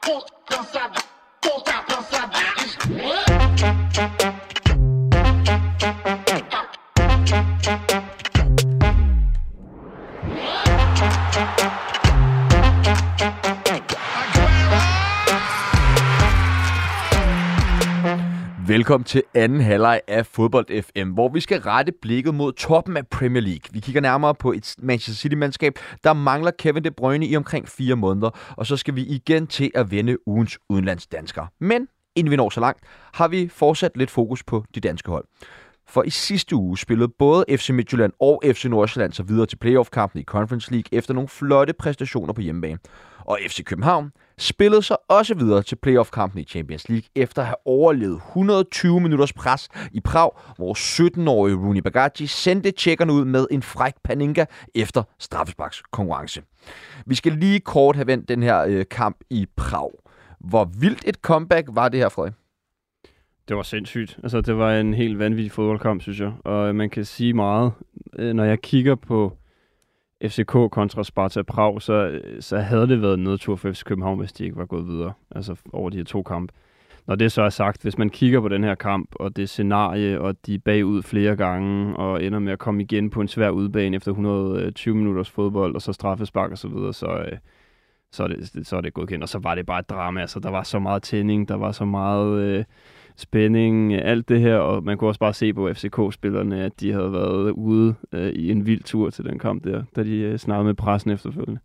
Pull yourself Velkommen til anden halvleg af Fodbold FM, hvor vi skal rette blikket mod toppen af Premier League. Vi kigger nærmere på et Manchester City-mandskab, der mangler Kevin De Bruyne i omkring fire måneder, og så skal vi igen til at vende ugens udenlandsdanskere. Men inden vi når så langt, har vi fortsat lidt fokus på de danske hold. For i sidste uge spillede både FC Midtjylland og FC Nordsjælland sig videre til playoff-kampen i Conference League efter nogle flotte præstationer på hjemmebane. Og FC København spillede sig også videre til playoff-kampen i Champions League efter at have overlevet 120 minutters pres i Prag, hvor 17-årige Rooney Bagaji sendte tjekkerne ud med en fræk paninka efter straffesparks konkurrence. Vi skal lige kort have vendt den her øh, kamp i Prag. Hvor vildt et comeback var det her, Frederik? Det var sindssygt. Altså, det var en helt vanvittig fodboldkamp, synes jeg. Og øh, man kan sige meget. Øh, når jeg kigger på FCK kontra Sparta Prag, så, så havde det været en nedtur for FC København, hvis de ikke var gået videre. Altså over de her to kampe. Når det så er sagt, hvis man kigger på den her kamp, og det scenarie, og de er bagud flere gange, og ender med at komme igen på en svær udbane efter 120 minutters fodbold, og så straffespark og så videre, så, øh, så, er det, så er det godkendt. Og så var det bare et drama. Altså, der var så meget tænding, der var så meget... Øh, spænding, alt det her, og man kunne også bare se på FCK-spillerne, at de havde været ude øh, i en vild tur til den kamp der, da de øh, snakkede med pressen efterfølgende.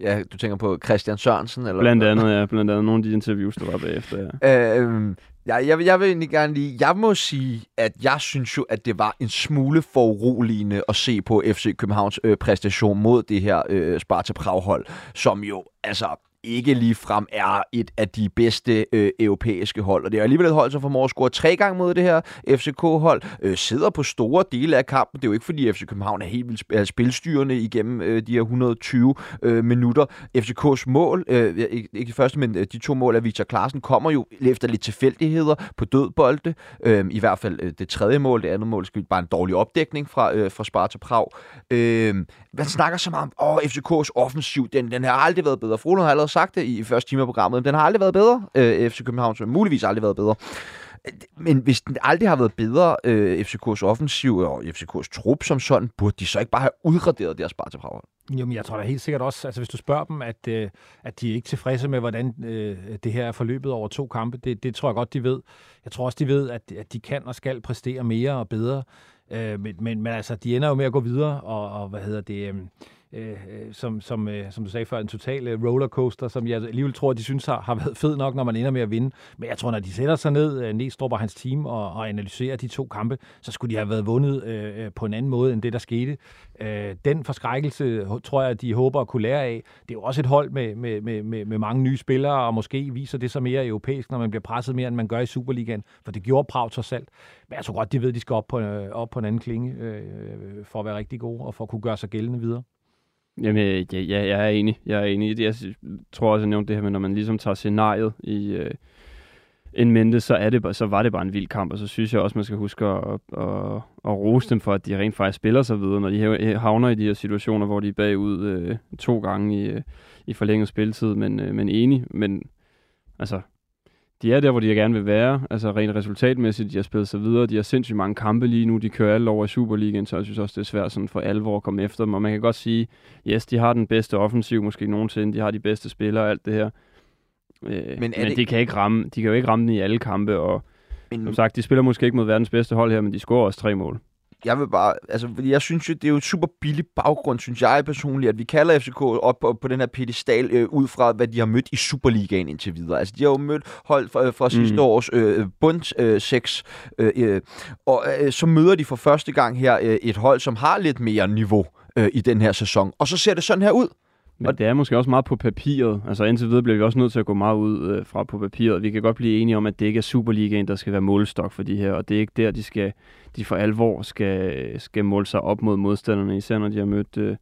Ja, du tænker på Christian Sørensen? Eller blandt andet, ja. Blandt andet nogle af de interviews, der var bagefter, ja. Øh, Ja, jeg, jeg vil egentlig gerne lige... Jeg må sige, at jeg synes jo, at det var en smule foruroligende at se på FC Københavns øh, præstation mod det her øh, Sparta Prag-hold, som jo altså ikke lige frem er et af de bedste øh, europæiske hold. Og det er alligevel et hold, som formår at score tre gange mod det her FCK-hold. Øh, sidder på store dele af kampen. Det er jo ikke, fordi FC København er helt vildt spilstyrende igennem øh, de her 120 øh, minutter. FCK's mål, øh, ikke, ikke det første, men øh, de to mål af Victor Klaassen, kommer jo efter lidt tilfældigheder på dødbolde. Øh, I hvert fald øh, det tredje mål, det andet mål, skal bare en dårlig opdækning fra, øh, fra Sparta Prag. Øh, man snakker så meget om, åh, FCK's offensiv, den, den har aldrig været bedre. Frohlund har allerede sagt det i første time af programmet. Den har aldrig været bedre, øh, FC København, som muligvis aldrig været bedre. Men hvis den aldrig har været bedre, øh, FCK's offensiv og FCK's trup som sådan, burde de så ikke bare have udraderet deres Sparta Prag? Jo, men jeg tror da helt sikkert også, altså hvis du spørger dem, at, øh, at de er ikke tilfredse med, hvordan øh, det her er forløbet over to kampe, det, det tror jeg godt, de ved. Jeg tror også, de ved, at, at de kan og skal præstere mere og bedre. Øh, men, men, men altså, de ender jo med at gå videre, og, og hvad hedder det... Øh, Øh, øh, som, som, øh, som du sagde før, en total øh, rollercoaster, som jeg alligevel tror, de synes har, har været fed nok, når man ender med at vinde. Men jeg tror, når de sætter sig ned, øh, Næstrup og hans team, og, og analyserer de to kampe, så skulle de have været vundet øh, øh på en anden måde, end det, der skete. Øh, den forskrækkelse, tror jeg, de håber at kunne lære af. Det er jo også et hold med, med, med, med, med mange nye spillere, og måske viser det sig mere europæisk, når man bliver presset mere, end man gør i Superligaen, for det gjorde Prag trods alt. Men jeg tror godt, de ved, at de skal op på, øh, op på en anden klinge, øh, for at være rigtig gode, og for at kunne gøre sig gældende videre. Jamen, øh, ja, ja, jeg er enig. Jeg er enig. i det. Jeg tror også, jeg nævnte det her med, når man ligesom tager scenariet i øh, en mente, så, er det, så var det bare en vild kamp, og så synes jeg også, man skal huske at, at, at, at rose dem for, at de rent faktisk spiller sig videre, når de havner i de her situationer, hvor de er bagud øh, to gange i, øh, i forlænget spilletid, men, øh, men enig. Men altså, de er der, hvor de gerne vil være. Altså rent resultatmæssigt, de har spillet sig videre. De har sindssygt mange kampe lige nu. De kører alle over i Superligaen, så jeg synes også, det er svært sådan for alvor at komme efter dem. Og man kan godt sige, yes, de har den bedste offensiv måske nogensinde. De har de bedste spillere og alt det her. Øh, men, men det... de, kan ikke ramme, de kan jo ikke ramme den i alle kampe. Og men... som sagt, de spiller måske ikke mod verdens bedste hold her, men de scorer også tre mål jeg vil bare, altså, jeg synes jo, det er jo en super billig baggrund, synes jeg personligt, at vi kalder FCK op på, på den her pedestal øh, ud fra, hvad de har mødt i Superligaen indtil videre. Altså, de har jo mødt hold fra, fra sidste mm. års øh, bund øh, 6, øh, øh, og øh, så møder de for første gang her øh, et hold, som har lidt mere niveau øh, i den her sæson. Og så ser det sådan her ud. Men og det er måske også meget på papiret. Altså indtil videre bliver vi også nødt til at gå meget ud øh, fra på papiret. Vi kan godt blive enige om, at det ikke er Superligaen, der skal være målstok for de her, og det er ikke der, de skal de for alvor skal, skal måle sig op mod modstanderne, især når de har mødt øh,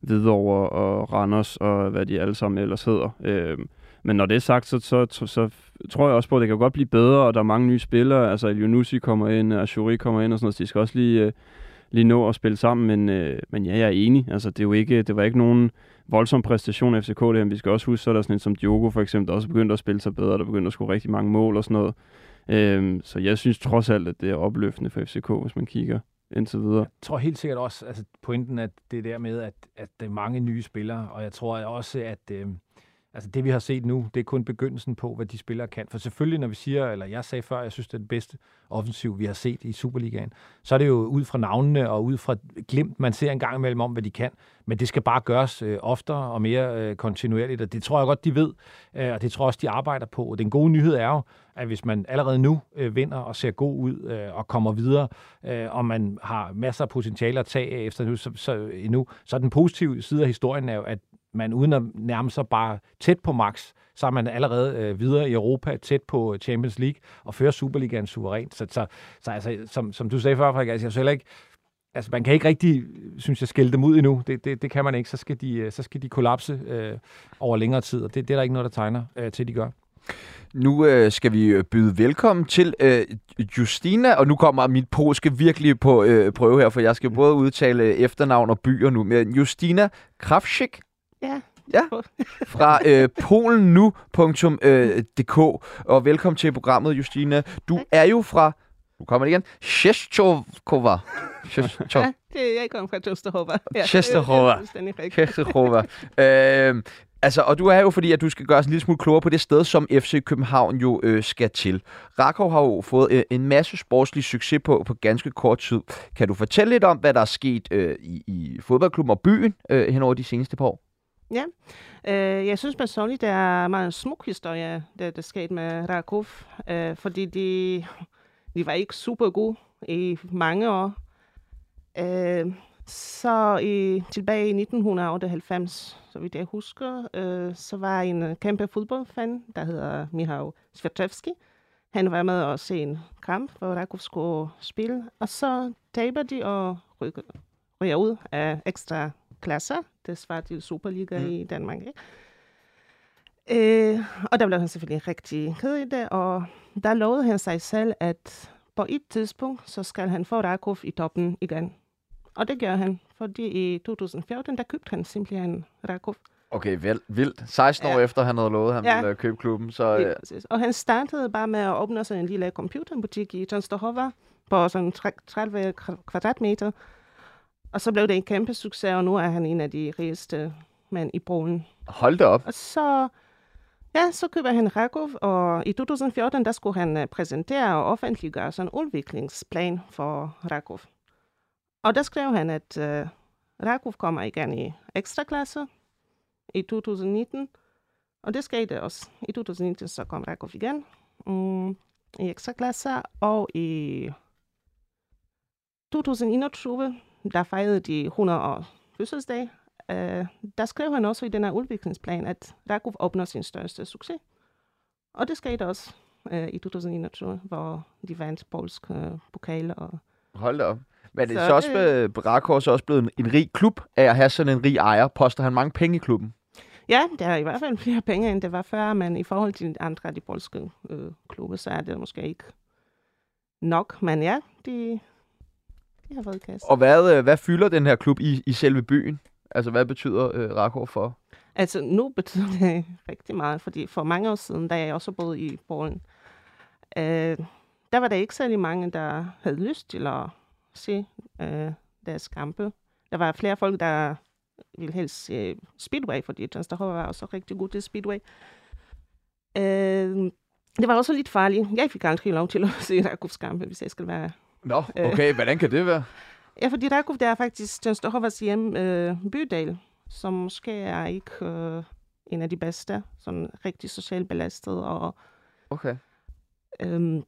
Hvidovre og Randers og hvad de alle sammen ellers hedder. Øh, men når det er sagt, så, så, så, så tror jeg også på, at det kan godt blive bedre, og der er mange nye spillere. Altså, Elionussi kommer ind, og Shuri kommer ind og sådan noget, så de skal også lige... Øh, lige nå at spille sammen, men, øh, men ja, jeg er enig. Altså, det, er jo ikke, det var ikke nogen voldsom præstation af FCK, det vi skal også huske, så er der sådan en som Diogo for eksempel, der også begyndte at spille sig bedre, der begyndte at score rigtig mange mål og sådan noget. Øh, så jeg synes trods alt, at det er opløftende for FCK, hvis man kigger indtil videre. Jeg tror helt sikkert også, altså pointen er det der med, at, at der er mange nye spillere, og jeg tror også, at øh, altså det vi har set nu, det er kun begyndelsen på, hvad de spillere kan. For selvfølgelig, når vi siger, eller jeg sagde før, jeg synes, det er det bedste offensiv, vi har set i Superligaen, så er det jo ud fra navnene og ud fra glimt, man ser en gang imellem om, hvad de kan. Men det skal bare gøres øh, oftere og mere øh, kontinuerligt, og det tror jeg godt, de ved, øh, og det tror jeg også, de arbejder på. Den gode nyhed er jo, at hvis man allerede nu øh, vinder og ser god ud øh, og kommer videre, øh, og man har masser af potentiale at tage efter nu, så, så, endnu, så er den positive side af historien er jo, at man uden at nærme sig bare tæt på max, så er man allerede øh, videre i Europa, tæt på øh, Champions League, og fører Superligaen suverænt. Så, så, så altså, som, som du sagde før, Frederik, altså, jeg selv ikke, altså, man kan ikke rigtig, synes jeg, skælde dem ud endnu. Det, det, det kan man ikke. Så skal de, øh, så skal de kollapse øh, over længere tid, og det, det er der ikke noget, der tegner øh, til, de gør. Nu øh, skal vi øh, byde velkommen til øh, Justina, og nu kommer mit polske virkelig på øh, prøve her, for jeg skal både udtale efternavn og byer nu. Men Justina Kravchik, Ja. Ja, fra øh, polenu.dk, og velkommen til programmet, Justina. Du er jo fra, nu kommer det igen, Shestovkova. Shestovkova. Ja, det, jeg kommer fra Częstochowa. Ja, Częstochowa. Częstochowa. øh, Altså, og du er jo fordi, at du skal gøre os en lille smule klogere på det sted, som FC København jo øh, skal til. Rakov har jo fået øh, en masse sportslig succes på, på ganske kort tid. Kan du fortælle lidt om, hvad der er sket øh, i, i fodboldklubben og byen øh, hen over de seneste par år? Ja, øh, jeg synes personligt, det er en meget smuk historie, det der skete med Rakov, øh, fordi de, de var ikke super gode i mange år. Øh, så i, tilbage i 1998, så vidt jeg husker, øh, så var en øh, kæmpe fodboldfan, der hedder Michał Svetevski. Han var med at se en kamp, hvor Rakov skulle spille, og så taber de og ryger, ryger ud af ekstra klasser. Det svarer til Superliga mm. i Danmark. Ikke? Øh, og der blev han selvfølgelig rigtig ked i det, og der lovede han sig selv, at på et tidspunkt, så skal han få Rakov i toppen igen. Og det gør han, fordi i 2014, der købte han simpelthen Rakov. Okay, vel, vildt. 16 ja. år efter, han havde lovet, at han ja. ville købe klubben. Så, ja, og han startede bare med at åbne sådan en lille computerbutik i Częstochowa på sådan 30 kvadratmeter. Og så blev det en kæmpe succes, og nu er han en af de rigeste mænd i Polen. Hold da op. Og så, ja, så køber han Rakov, og i 2014, der skulle han uh, præsentere og offentliggøre sådan en udviklingsplan for Rakov. Og der skrev han, at uh, Rakov kommer igen i ekstra klasse i 2019, og det skete også. I 2019 så kom Rakov igen um, i ekstra klasse, og i 2021 der fejrede de 100 år fødselsdag, øh, der skrev han også i den her udviklingsplan, at Rakov opnår sin største succes. Og det skete også øh, i 2021, hvor de vandt polsk øh, pokal. Og... Hold da op. Men det er så, så også, øh, Rakov så også blevet en, en rig klub af at have sådan en rig ejer. Poster han mange penge i klubben? Ja, der er i hvert fald flere penge, end det var før, men i forhold til andre af de polske øh, klubber, så er det måske ikke nok. Men ja, de, de har fået kasse. Og hvad, øh, hvad fylder den her klub i, i selve byen? Altså, hvad betyder øh, Rakov for? Altså, nu betyder det rigtig meget, fordi for mange år siden, da jeg også boede i Polen, øh, der var der ikke særlig mange, der havde lyst til at se øh, deres kampe. Der var flere folk, der ville helst se Speedway, fordi Częstochowa var også rigtig god til Speedway. Øh, det var også lidt farligt. Jeg fik aldrig lov til at se Rakovs kampe, hvis jeg skal være Nå, okay. Hvordan kan det være? Ja, fordi Rakov, det er faktisk Częstochowas hjem øh, bydel, som måske er ikke øh, en af de bedste, sådan rigtig socialt belastet. Og, okay. Øhm,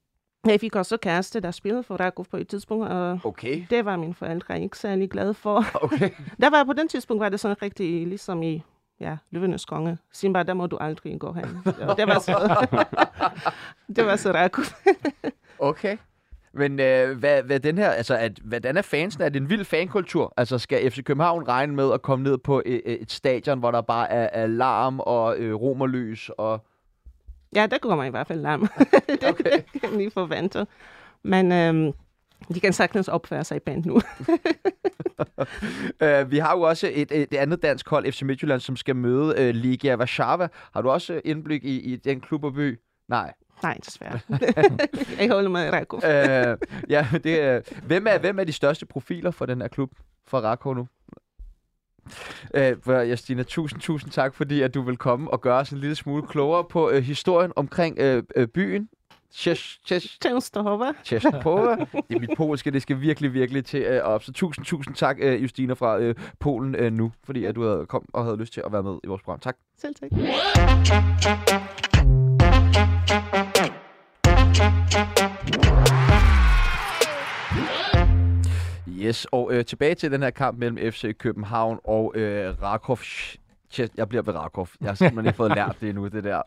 jeg fik også kæreste, der spillede for Rakov på et tidspunkt, og okay. det var mine forældre ikke særlig glade for. Okay. der var på den tidspunkt var det sådan rigtig ligesom i ja, Løvenes Konge. Simba, der må du aldrig gå hen. det var så, det var så Rakov. okay. Men øh, hvad, hvad den her, altså, at, hvordan er fansen? Er det en vild fankultur? Altså, skal FC København regne med at komme ned på et, et stadion, hvor der bare er alarm og øh, romerlys og... Ja, der kommer i hvert fald larm. det, okay. det kan lige forvente. Men øhm, De kan sagtens opføre sig i band nu. uh, vi har jo også et, et andet dansk hold, FC Midtjylland, som skal møde uh, Ligia Warszawa. Har du også indblik i, i den klub og by? Nej. Nej, desværre. jeg holder med Rakov. uh, ja, det, uh, hvem, er, hvem er de største profiler for den her klub, for Rakov nu? Uh, Justina, tusind, tusind tak, fordi at du vil komme og gøre os en lille smule klogere på uh, historien omkring uh, uh, byen. Częstochowa. Częstochowa. Det er mit polske, det skal virkelig, virkelig til uh, op. Så tusind, tusind tak, uh, Justina fra uh, Polen uh, nu, fordi at du havde kom og havde lyst til at være med i vores program. Tak. Selv tak. Yes, og øh, tilbage til den her kamp mellem FC København og øh, Rakov. Jeg bliver ved Rakov. Jeg har simpelthen ikke fået lært det endnu, det der.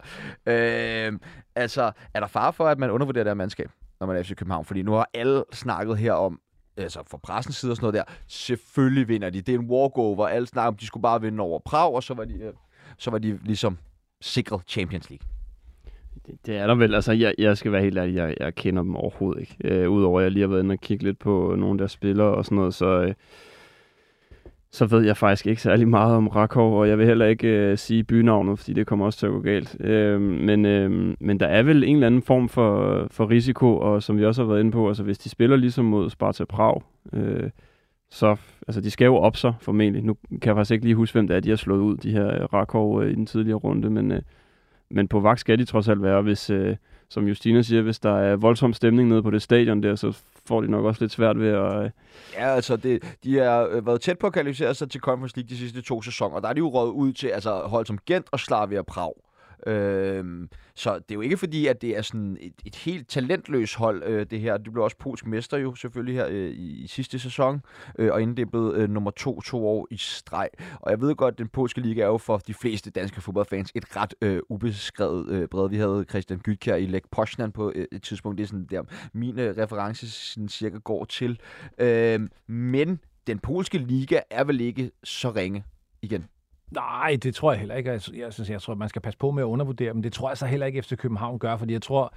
Øh, altså, er der far for, at man undervurderer det her mandskab, når man er FC København? Fordi nu har alle snakket her om, altså fra pressens side og sådan noget der, selvfølgelig vinder de. Det er en walkover. Alle snakker om, de skulle bare vinde over Prag, og så var de, øh, så var de ligesom sikret Champions League. Det, det er der vel. Altså, jeg, jeg skal være helt ærlig, jeg, jeg kender dem overhovedet ikke. Øh, Udover at jeg lige har været inde og kigge lidt på nogle der spillere og sådan noget, så, øh, så ved jeg faktisk ikke særlig meget om Rakov, og jeg vil heller ikke øh, sige bynavnet, fordi det kommer også til at gå galt. Øh, men, øh, men der er vel en eller anden form for, for risiko, og som vi også har været inde på, altså hvis de spiller ligesom mod Sparta Prag, øh, så altså, de skal jo op sig formentlig. Nu kan jeg faktisk ikke lige huske, hvem det er, de har slået ud, de her Rakov øh, i den tidligere runde, men... Øh, men på vagt skal de trods alt være, hvis, øh, som Justina siger, hvis der er voldsom stemning nede på det stadion der, så får de nok også lidt svært ved at... Øh... Ja, altså, det, de har øh, været tæt på at kvalificere sig til Conference League de sidste to sæsoner, og der er de jo råd ud til altså, hold som Gent og Slavia Prag. Øhm, så det er jo ikke fordi, at det er sådan et, et helt talentløst hold, øh, det her. Det blev også polsk mester jo selvfølgelig her øh, i, i sidste sæson, øh, og inden det blev øh, nummer to to år i streg. Og jeg ved godt, at den polske liga er jo for de fleste danske fodboldfans et ret øh, ubeskrevet øh, bred. Vi havde Christian Gytkær i Lech Poznan på øh, et tidspunkt. Det er sådan der, min øh, reference sådan cirka går til. Øh, men den polske liga er vel ikke så ringe igen. Nej, det tror jeg heller ikke. Jeg, jeg, synes, jeg tror, man skal passe på med at undervurdere dem. Det tror jeg så heller ikke, efter København gør, fordi jeg tror,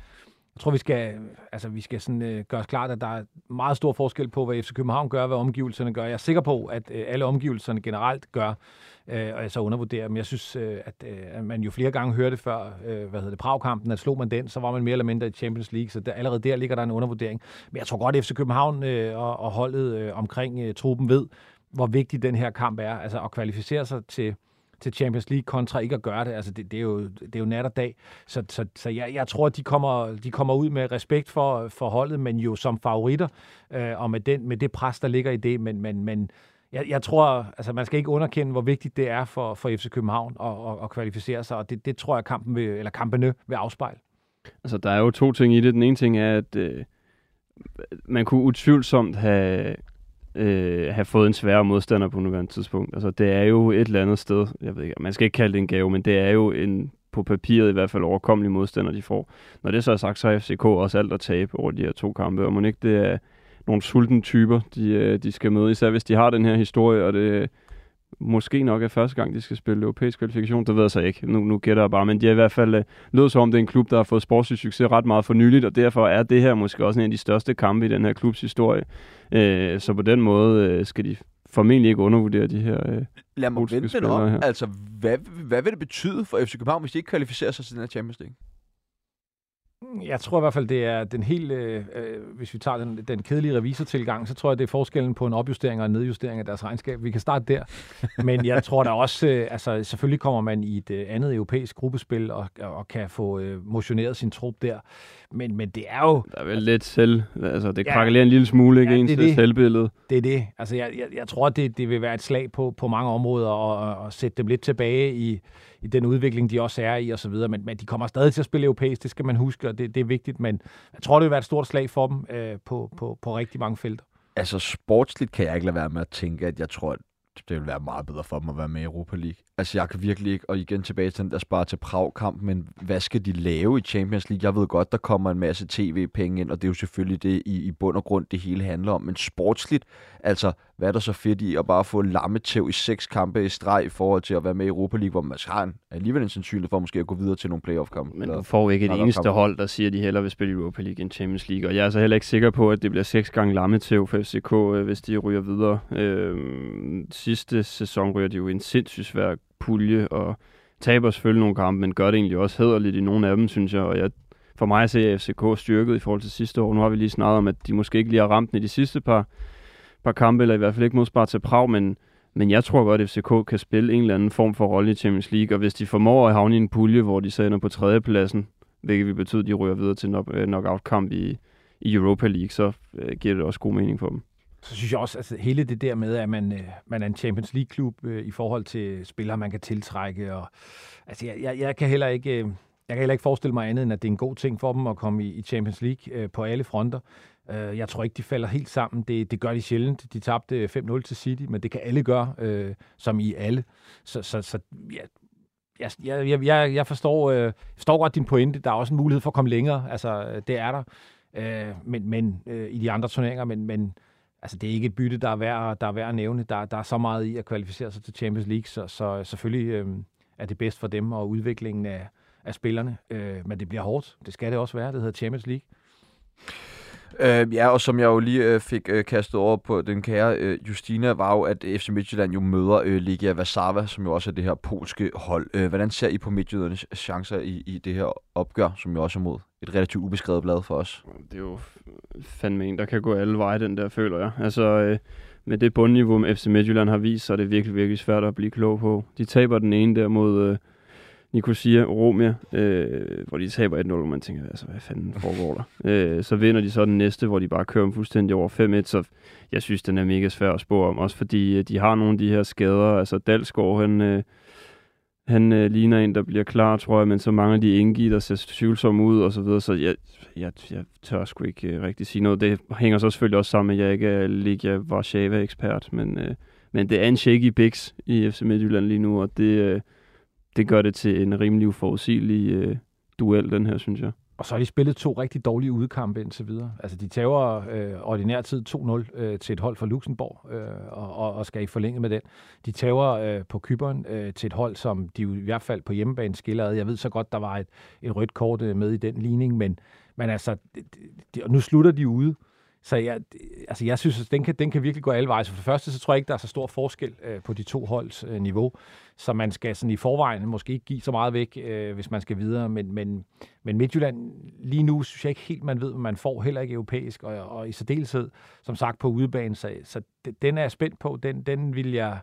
jeg tror, vi skal, altså, vi skal sådan, øh, gøre os klart, at der er meget stor forskel på, hvad FC København gør, hvad omgivelserne gør. Jeg er sikker på, at øh, alle omgivelserne generelt gør, øh, og jeg så undervurderer Men Jeg synes, øh, at, øh, at man jo flere gange hørte før, øh, hvad hedder det, Prag-kampen, at slog man den, så var man mere eller mindre i Champions League, så der, allerede der ligger der en undervurdering. Men jeg tror godt, at FC København øh, og, og holdet øh, omkring øh, truppen ved, hvor vigtig den her kamp er, altså at kvalificere sig til til Champions League kontra ikke at gøre det. Altså, det, det, er, jo, det er jo nat og dag. Så, så, så jeg, jeg tror, de kommer, de kommer ud med respekt for, for holdet, men jo som favoritter, øh, og med, den, med det pres, der ligger i det. Men, men, men jeg, jeg tror, altså man skal ikke underkende, hvor vigtigt det er for, for FC København at, at, at kvalificere sig, og det, det tror jeg, kampen vil, eller kampene vil afspejle. Altså, der er jo to ting i det. Den ene ting er, at øh, man kunne utvivlsomt have øh, have fået en sværere modstander på nuværende tidspunkt. Altså, det er jo et eller andet sted, jeg ved ikke, man skal ikke kalde det en gave, men det er jo en på papiret i hvert fald overkommelig modstander, de får. Når det så er sagt, så har FCK også alt at tabe over de her to kampe, og må ikke det er nogle sultne typer, de, øh, de skal møde, især hvis de har den her historie, og det måske nok er første gang, de skal spille europæisk kvalifikation. Det ved jeg så ikke. Nu, nu gætter jeg bare. Men de er i hvert fald øh, lød som om, det er en klub, der har fået sportslig succes ret meget for nyligt, og derfor er det her måske også en af de største kampe i den her klubs historie. Øh, så på den måde øh, skal de formentlig ikke undervurdere de her øh, Lad mig vente op. Her. Altså, hvad, hvad vil det betyde for FC København, hvis de ikke kvalificerer sig til den her Champions League? Jeg tror i hvert fald, det er den helt, øh, øh, hvis vi tager den, den kedelige revisortilgang, så tror jeg, det er forskellen på en opjustering og en nedjustering af deres regnskab. Vi kan starte der. Men jeg tror da også, øh, altså selvfølgelig kommer man i et øh, andet europæisk gruppespil og, og kan få øh, motioneret sin trup der. Men, men det er jo... Der er vel lidt selv... Altså, det ja, en lille smule, ikke? Ja, ens det, selvbillede. Det er det. Altså, jeg, jeg, jeg tror, det, det vil være et slag på, på mange områder og, og, og sætte dem lidt tilbage i, i den udvikling, de også er i og så videre. Men, men de kommer stadig til at spille europæisk, det skal man huske, og det, det er vigtigt. Men jeg tror, det vil være et stort slag for dem øh, på, på, på rigtig mange felter. Altså sportsligt kan jeg ikke lade være med at tænke, at jeg tror, at det vil være meget bedre for dem at være med i Europa League. Altså, jeg kan virkelig ikke, og igen tilbage til den der spare til Prag-kamp, men hvad skal de lave i Champions League? Jeg ved godt, der kommer en masse tv-penge ind, og det er jo selvfølgelig det i, i bund og grund, det hele handler om. Men sportsligt, altså, hvad er der så fedt i at bare få lammetæv i seks kampe i streg i forhold til at være med i Europa League, hvor man har en, alligevel en sandsynlighed for måske at gå videre til nogle playoff-kampe? Men du får ikke et eneste hold, der siger, at de hellere vil spille Europa League end Champions League. Og jeg er så heller ikke sikker på, at det bliver seks gange lammetæv for FCK, øh, hvis de ryger videre. Øh, sidste sæson ryger de jo en sindssygt svær pulje, og taber selvfølgelig nogle kampe, men gør det egentlig også hederligt i nogle af dem, synes jeg. Og jeg, for mig ser FCK styrket i forhold til sidste år. Nu har vi lige snakket om, at de måske ikke lige har ramt den i de sidste par, par kampe, eller i hvert fald ikke mod Sparta Prag, men, men jeg tror godt, at FCK kan spille en eller anden form for rolle i Champions League, og hvis de formår at havne i en pulje, hvor de så ender på tredjepladsen, hvilket vil betyde, at de ryger videre til en øh, knockout-kamp i, i Europa League, så øh, giver det også god mening for dem så synes jeg også, at altså, hele det der med, at man, øh, man er en Champions League-klub øh, i forhold til spillere, man kan tiltrække. Og, altså, jeg, jeg, jeg kan heller ikke... Øh, jeg kan heller ikke forestille mig andet, end at det er en god ting for dem at komme i, i Champions League øh, på alle fronter. Øh, jeg tror ikke, de falder helt sammen. Det, det gør de sjældent. De tabte øh, 5-0 til City, men det kan alle gøre, øh, som i alle. Så, så, så ja, jeg, jeg, jeg, jeg forstår, øh, forstår godt din pointe. Der er også en mulighed for at komme længere. Altså, øh, det er der. Øh, men men øh, i de andre turneringer, men, men altså, det er ikke et bytte, der er værd, der er værd at nævne. Der, der er så meget i at kvalificere sig til Champions League, så, så selvfølgelig øh, er det bedst for dem og udviklingen af, af spillerne. Øh, men det bliver hårdt. Det skal det også være. Det hedder Champions League. Øh, ja, og som jeg jo lige øh, fik øh, kastet over på den kære øh, Justina, var jo, at FC Midtjylland jo møder øh, Ligia Warszawa, som jo også er det her polske hold. Øh, hvordan ser I på Midtjyllands chancer i, i det her opgør, som jo også er mod et relativt ubeskrevet blad for os? Det er jo fandme en, der kan gå alle veje, den der, føler jeg. Altså, øh, med det bundniveau, FC Midtjylland har vist, så er det virkelig, virkelig svært at blive klog på. De taber den ene der mod... Øh, Nicosia Romia, øh, hvor de taber 1-0, og man tænker, altså, hvad fanden foregår der? Øh, så vinder de så den næste, hvor de bare kører dem fuldstændig over 5-1, så jeg synes, den er mega svær at spå om, også fordi øh, de har nogle af de her skader, altså Dalsgaard, han, øh, han øh, ligner en, der bliver klar, tror jeg, men så mangler de Ingi, der ser tvivlsomme ud, og så videre, så jeg, jeg, jeg tør sgu ikke øh, rigtig sige noget. Det hænger så selvfølgelig også sammen med, at jeg ikke er Liga Warszawa-ekspert, men, øh, men det er en shaky Bix i FC Midtjylland lige nu, og det, øh, det gør det til en rimelig uforudsigelig øh, duel, den her, synes jeg. Og så har de spillet to rigtig dårlige udkampe indtil videre. Altså, de tager øh, ordinær tid 2-0 øh, til et hold fra Luxembourg, øh, og, og skal i forlænge med den. De tager øh, på Kyberen øh, til et hold, som de i hvert fald på hjemmebane skiller ad. Jeg ved så godt, der var et, et rødt kort øh, med i den ligning, men, men altså, de, de, nu slutter de ude. Så jeg, altså jeg synes, at den kan, den kan virkelig gå alle veje. Så for det første, så tror jeg ikke, der er så stor forskel øh, på de to holds øh, niveau, så man skal sådan i forvejen måske ikke give så meget væk, øh, hvis man skal videre. Men, men, men Midtjylland lige nu, synes jeg ikke helt, man ved, hvad man får, heller ikke europæisk, og, og i særdeleshed, som sagt, på udebane. Så, så den er jeg spændt på. Den, den vil jeg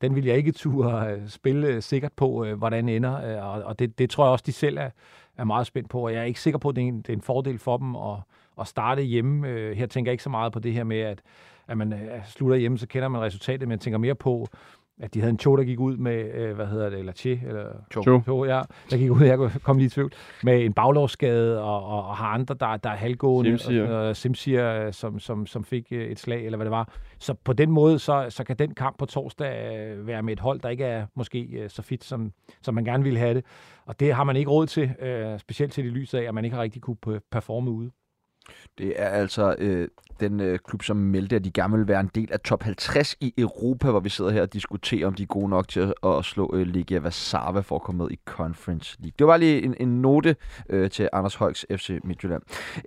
den vil jeg ikke turde øh, spille sikkert på, øh, hvordan ender. Øh, og det, det tror jeg også, de selv er, er meget spændt på. Og jeg er ikke sikker på, at det er en, det er en fordel for dem at, at starte hjemme. Øh, her tænker jeg ikke så meget på det her med, at, at man øh, slutter hjemme, så kender man resultatet, men jeg tænker mere på, at de havde en Cho, der gik ud med, øh, hvad hedder det, eller Che, eller Cho. Cho, ja, der gik ud, jeg kom lige i tvivl, med en baglovsskade, og, og, og har andre, der, der er halvgående, Simsier. og, og Simsier, som, som, som fik øh, et slag, eller hvad det var. Så på den måde, så, så kan den kamp på torsdag øh, være med et hold, der ikke er måske øh, så fit, som, som man gerne ville have det. Og det har man ikke råd til, øh, specielt til det lys af, at man ikke har rigtig kunne performe ude. Det er altså øh, den øh, klub, som meldte, at de gerne vil være en del af top 50 i Europa, hvor vi sidder her og diskuterer, om de er gode nok til at, at slå øh, Legia Warszawa for at komme med i Conference League. Det var lige en, en note øh, til Anders Højks FC Midtjylland.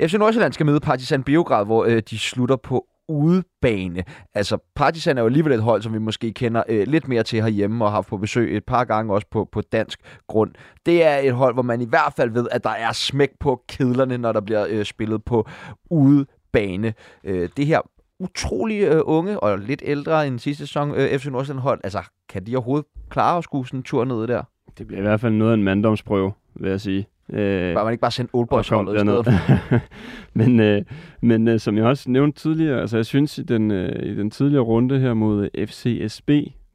FC Nordsjælland skal møde Partizan Beograd, hvor øh, de slutter på udebane. Altså, Partizan er jo alligevel et hold, som vi måske kender øh, lidt mere til herhjemme og har haft på besøg et par gange også på, på dansk grund. Det er et hold, hvor man i hvert fald ved, at der er smæk på kedlerne, når der bliver øh, spillet på udebane. Øh, det her utrolig øh, unge og lidt ældre end sidste sæson øh, FC Nordsjælland hold, altså, kan de overhovedet klare at skue sådan en tur ned der? Det bliver i hvert fald noget af en manddomsprøve, vil jeg sige. Øh, Bare man ikke bare sende Oldboys-holdet i stedet men øh, men øh, som jeg også nævnte tidligere, altså jeg synes i den, øh, i den tidligere runde her mod FCSB,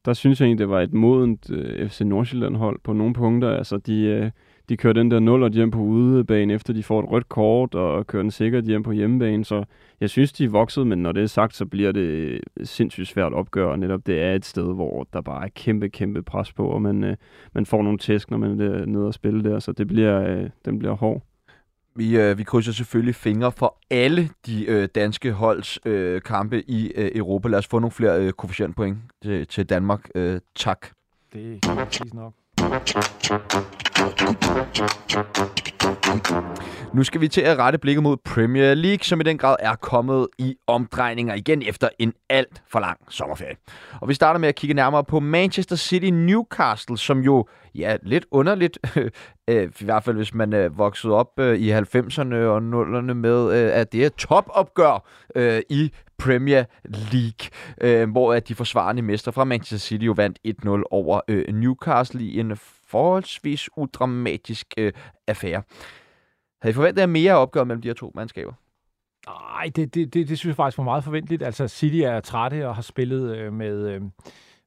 der synes jeg egentlig, det var et modent øh, FC Nordsjælland-hold på nogle punkter. Altså de, øh, de kører den der 0 hjem på udebane, efter de får et rødt kort, og kører den sikkert hjem på hjemmebane. Så jeg synes, de er vokset, men når det er sagt, så bliver det sindssygt svært at opgøre. Netop det er et sted, hvor der bare er kæmpe, kæmpe pres på, og man, øh, man får nogle tæsk, når man er nede og spille der, så det bliver, øh, den bliver hård. Vi, øh, vi krydser selvfølgelig fingre for alle de øh, danske holds øh, kampe i øh, Europa. Lad os få nogle flere øh, koefficientpoint til, til Danmark. Øh, tak. Det er præcis nok. Nu skal vi til at rette blikket mod Premier League, som i den grad er kommet i omdrejninger igen efter en alt for lang sommerferie. Og vi starter med at kigge nærmere på Manchester City Newcastle, som jo, ja, lidt underligt, øh, i hvert fald hvis man øh, er vokset op øh, i 90'erne og 0'erne med, øh, at det er topopgør øh, i Premier League, øh, hvor at de forsvarende mestre fra Manchester City jo vandt 1-0 over Newcastle i en forholdsvis udramatisk affære. Havde I forventet mere opgør mellem de her to mandskaber? Nej, det, det, det, det synes jeg faktisk var meget forventeligt. Altså, City er trætte og har spillet øh, med... Øh,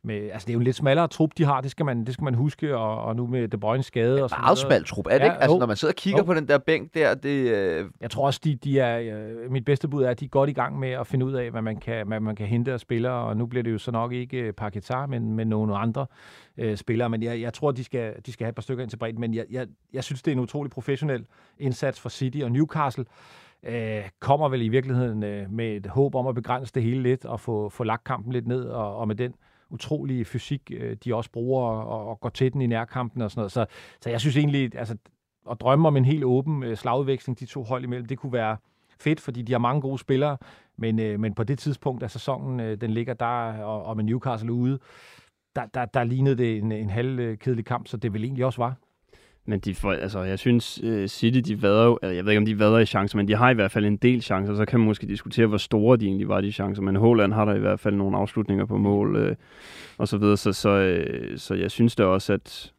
med, altså det er jo en lidt smallere trup, de har, det skal man, det skal man huske, og, og nu med De Bruyne skade og sådan noget. Meget smal trup, er det ja, ikke? Altså jo. når man sidder og kigger jo. på den der bænk der, det... Øh... Jeg tror også, de, de er, øh, mit bedste bud er, at de er godt i gang med at finde ud af, hvad man kan, hvad man kan hente af spillere, og nu bliver det jo så nok ikke øh, Paketar, men, men nogle andre øh, spillere, men jeg, jeg tror, de skal, de skal have et par stykker ind til bredden, men jeg, jeg, jeg synes, det er en utrolig professionel indsats for City og Newcastle, øh, kommer vel i virkeligheden øh, med et håb om at begrænse det hele lidt og få, få lagt kampen lidt ned, og, og med den utrolige fysik, øh, de også bruger og, og går til den i nærkampen og sådan noget. Så, så jeg synes egentlig, altså, at drømme om en helt åben øh, slagudveksling, de to hold imellem, det kunne være fedt, fordi de har mange gode spillere, men, øh, men på det tidspunkt da sæsonen, øh, den ligger der, og, og med Newcastle ude, der, der, der lignede det en, en halvkedelig kamp, så det vel egentlig også var. Men de får, altså, jeg synes, øh, City, de vader jo, jeg ved ikke, om de vader i chancer, men de har i hvert fald en del chancer, så kan man måske diskutere, hvor store de egentlig var, de chancer, men Holland har der i hvert fald nogle afslutninger på mål, øh, og så videre, så, så, øh, så jeg synes da også, at,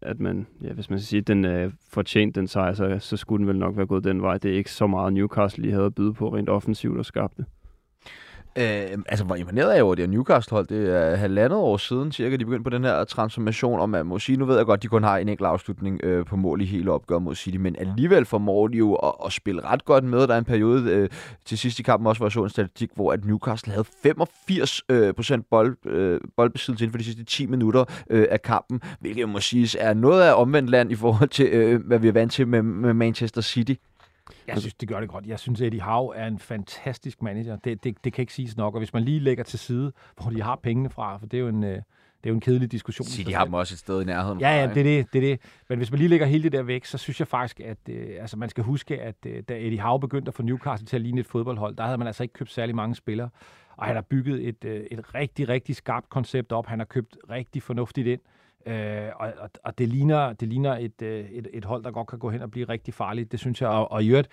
at man, ja, hvis man skal sige, at den er fortjent den sejr, så, så skulle den vel nok være gået den vej. Det er ikke så meget Newcastle, de havde at byde på rent offensivt og skabte. Øh, altså, hvor imponeret er jo, det er Newcastle-hold. Det er halvandet år siden cirka, de begyndte på den her transformation, og man må sige, nu ved jeg godt, de kun har en enkelt afslutning øh, på mål i hele opgøret mod City, men alligevel formår de jo at, at spille ret godt med. Der er en periode øh, til sidst i kampen også, hvor jeg så en statistik, hvor at Newcastle havde 85 øh, procent bold, øh, boldbesiddelse inden for de sidste 10 minutter øh, af kampen, hvilket jeg må sige er noget af omvendt land i forhold til, øh, hvad vi er vant til med, med Manchester City. Jeg synes, det gør det godt. Jeg synes, Eddie Howe er en fantastisk manager. Det, det, det kan ikke siges nok. Og hvis man lige lægger til side, hvor de har pengene fra, for det er jo en, øh, det er jo en kedelig diskussion. Så de har dem også et sted i nærheden. Ja, ja, det er det, det er det. Men hvis man lige lægger hele det der væk, så synes jeg faktisk, at øh, altså man skal huske, at øh, da Eddie Howe begyndte at få Newcastle til at ligne et fodboldhold, der havde man altså ikke købt særlig mange spillere. Og han har bygget et, øh, et rigtig, rigtig skarpt koncept op. Han har købt rigtig fornuftigt ind. Øh, og, og, og det ligner, det ligner et, øh, et, et hold, der godt kan gå hen og blive rigtig farligt. Det synes jeg. Og, og i øvrigt,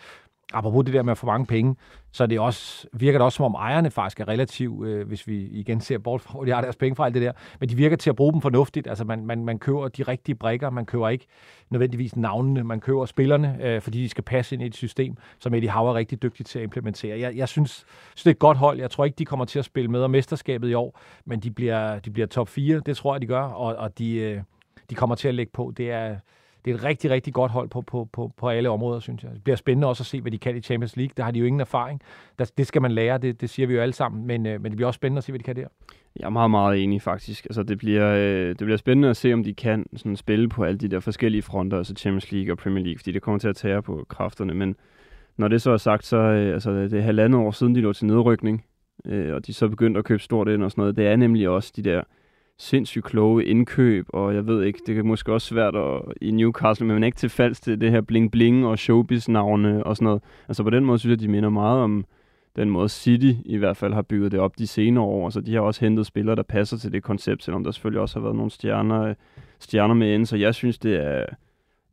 apropos det der med at få mange penge, så det også, virker det også som om ejerne faktisk er relativt, øh, hvis vi igen ser bort fra, hvor de har deres penge fra alt det der, men de virker til at bruge dem fornuftigt. Altså man, man, man køber de rigtige brikker, man køber ikke nødvendigvis navnene, man køber spillerne, øh, fordi de skal passe ind i et system, som Eddie Howe er rigtig dygtig til at implementere. Jeg, jeg synes, synes, det er et godt hold. Jeg tror ikke, de kommer til at spille med om mesterskabet i år, men de bliver, de bliver top 4, det tror jeg, de gør, og, og de, øh, de kommer til at lægge på. Det er, det er et rigtig, rigtig godt hold på, på, på, på alle områder, synes jeg. Det bliver spændende også at se, hvad de kan i Champions League. Der har de jo ingen erfaring. Der, det skal man lære, det, det siger vi jo alle sammen. Men, øh, men det bliver også spændende at se, hvad de kan der. Jeg er meget, meget enig faktisk. Altså, det, bliver, øh, det bliver spændende at se, om de kan sådan, spille på alle de der forskellige fronter, altså Champions League og Premier League, fordi det kommer til at tage på kræfterne. Men når det så er sagt, så øh, altså, det er halvandet år siden, de lå til nedrykning, øh, og de så begyndte at købe stort ind og sådan noget. Det er nemlig også de der sindssygt kloge indkøb, og jeg ved ikke, det kan måske også svært at, i Newcastle, men man er ikke til falsk til det her bling-bling og showbiz-navne og sådan noget. Altså på den måde synes jeg, de minder meget om den måde City i hvert fald har bygget det op de senere år. Så de har også hentet spillere, der passer til det koncept, selvom der selvfølgelig også har været nogle stjerner, stjerner med ind. Så jeg synes, det er,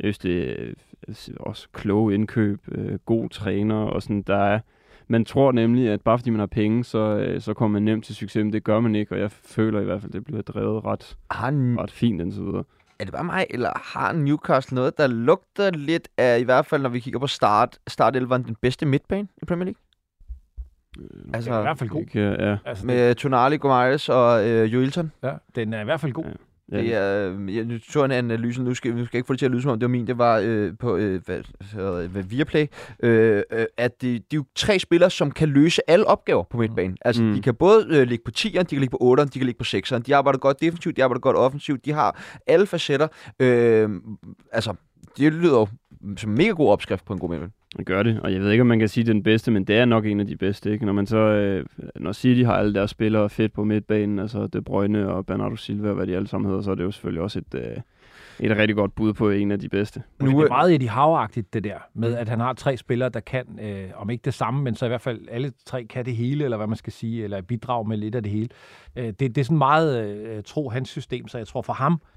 jeg synes, det er øh, også kloge indkøb, øh, god træner, og sådan, der er, man tror nemlig, at bare fordi man har penge, så, øh, så kommer man nemt til succes, men det gør man ikke, og jeg føler i hvert fald, at det bliver drevet ret, han, ret fint indtil videre. Er det bare mig, eller har Newcastle noget, der lugter lidt af, i hvert fald når vi kigger på start, start den bedste midtbane i Premier League? Øh, altså, er i hvert fald god. Ikke, ja. Altså, med Tonali, Gomares og øh, Joelton. Ja, den er i hvert fald god. Ja. Ja. Det er, jeg nu så en analyse, nu skal, nu skal jeg ikke få det til at lyde som om, det var min, det var øh, på øh, hvad, hvad, hvad Viaplay, øh, øh, at det, de er jo tre spillere, som kan løse alle opgaver på midtbanen. Altså, mm. de kan både øh, ligge på 10'eren, de kan ligge på 8'eren, de kan ligge på 6'eren. De arbejder godt defensivt, de arbejder godt offensivt, de har alle facetter. Øh, altså, det lyder jo som en mega god opskrift på en god midtbane. Det gør det, og jeg ved ikke, om man kan sige, det er den bedste, men det er nok en af de bedste. Ikke? Når man så, øh, når City har alle deres spillere fedt på midtbanen, altså De Bruyne og Bernardo Silva, hvad de alle sammen hedder, så er det jo selvfølgelig også et, øh, et rigtig godt bud på en af de bedste. Nu, det er meget Eddie Howe-agtigt, det der, med at han har tre spillere, der kan, øh, om ikke det samme, men så i hvert fald alle tre kan det hele, eller hvad man skal sige, eller bidrage med lidt af det hele. Øh, det, det er sådan meget øh, tro hans system, så jeg tror for ham, øh,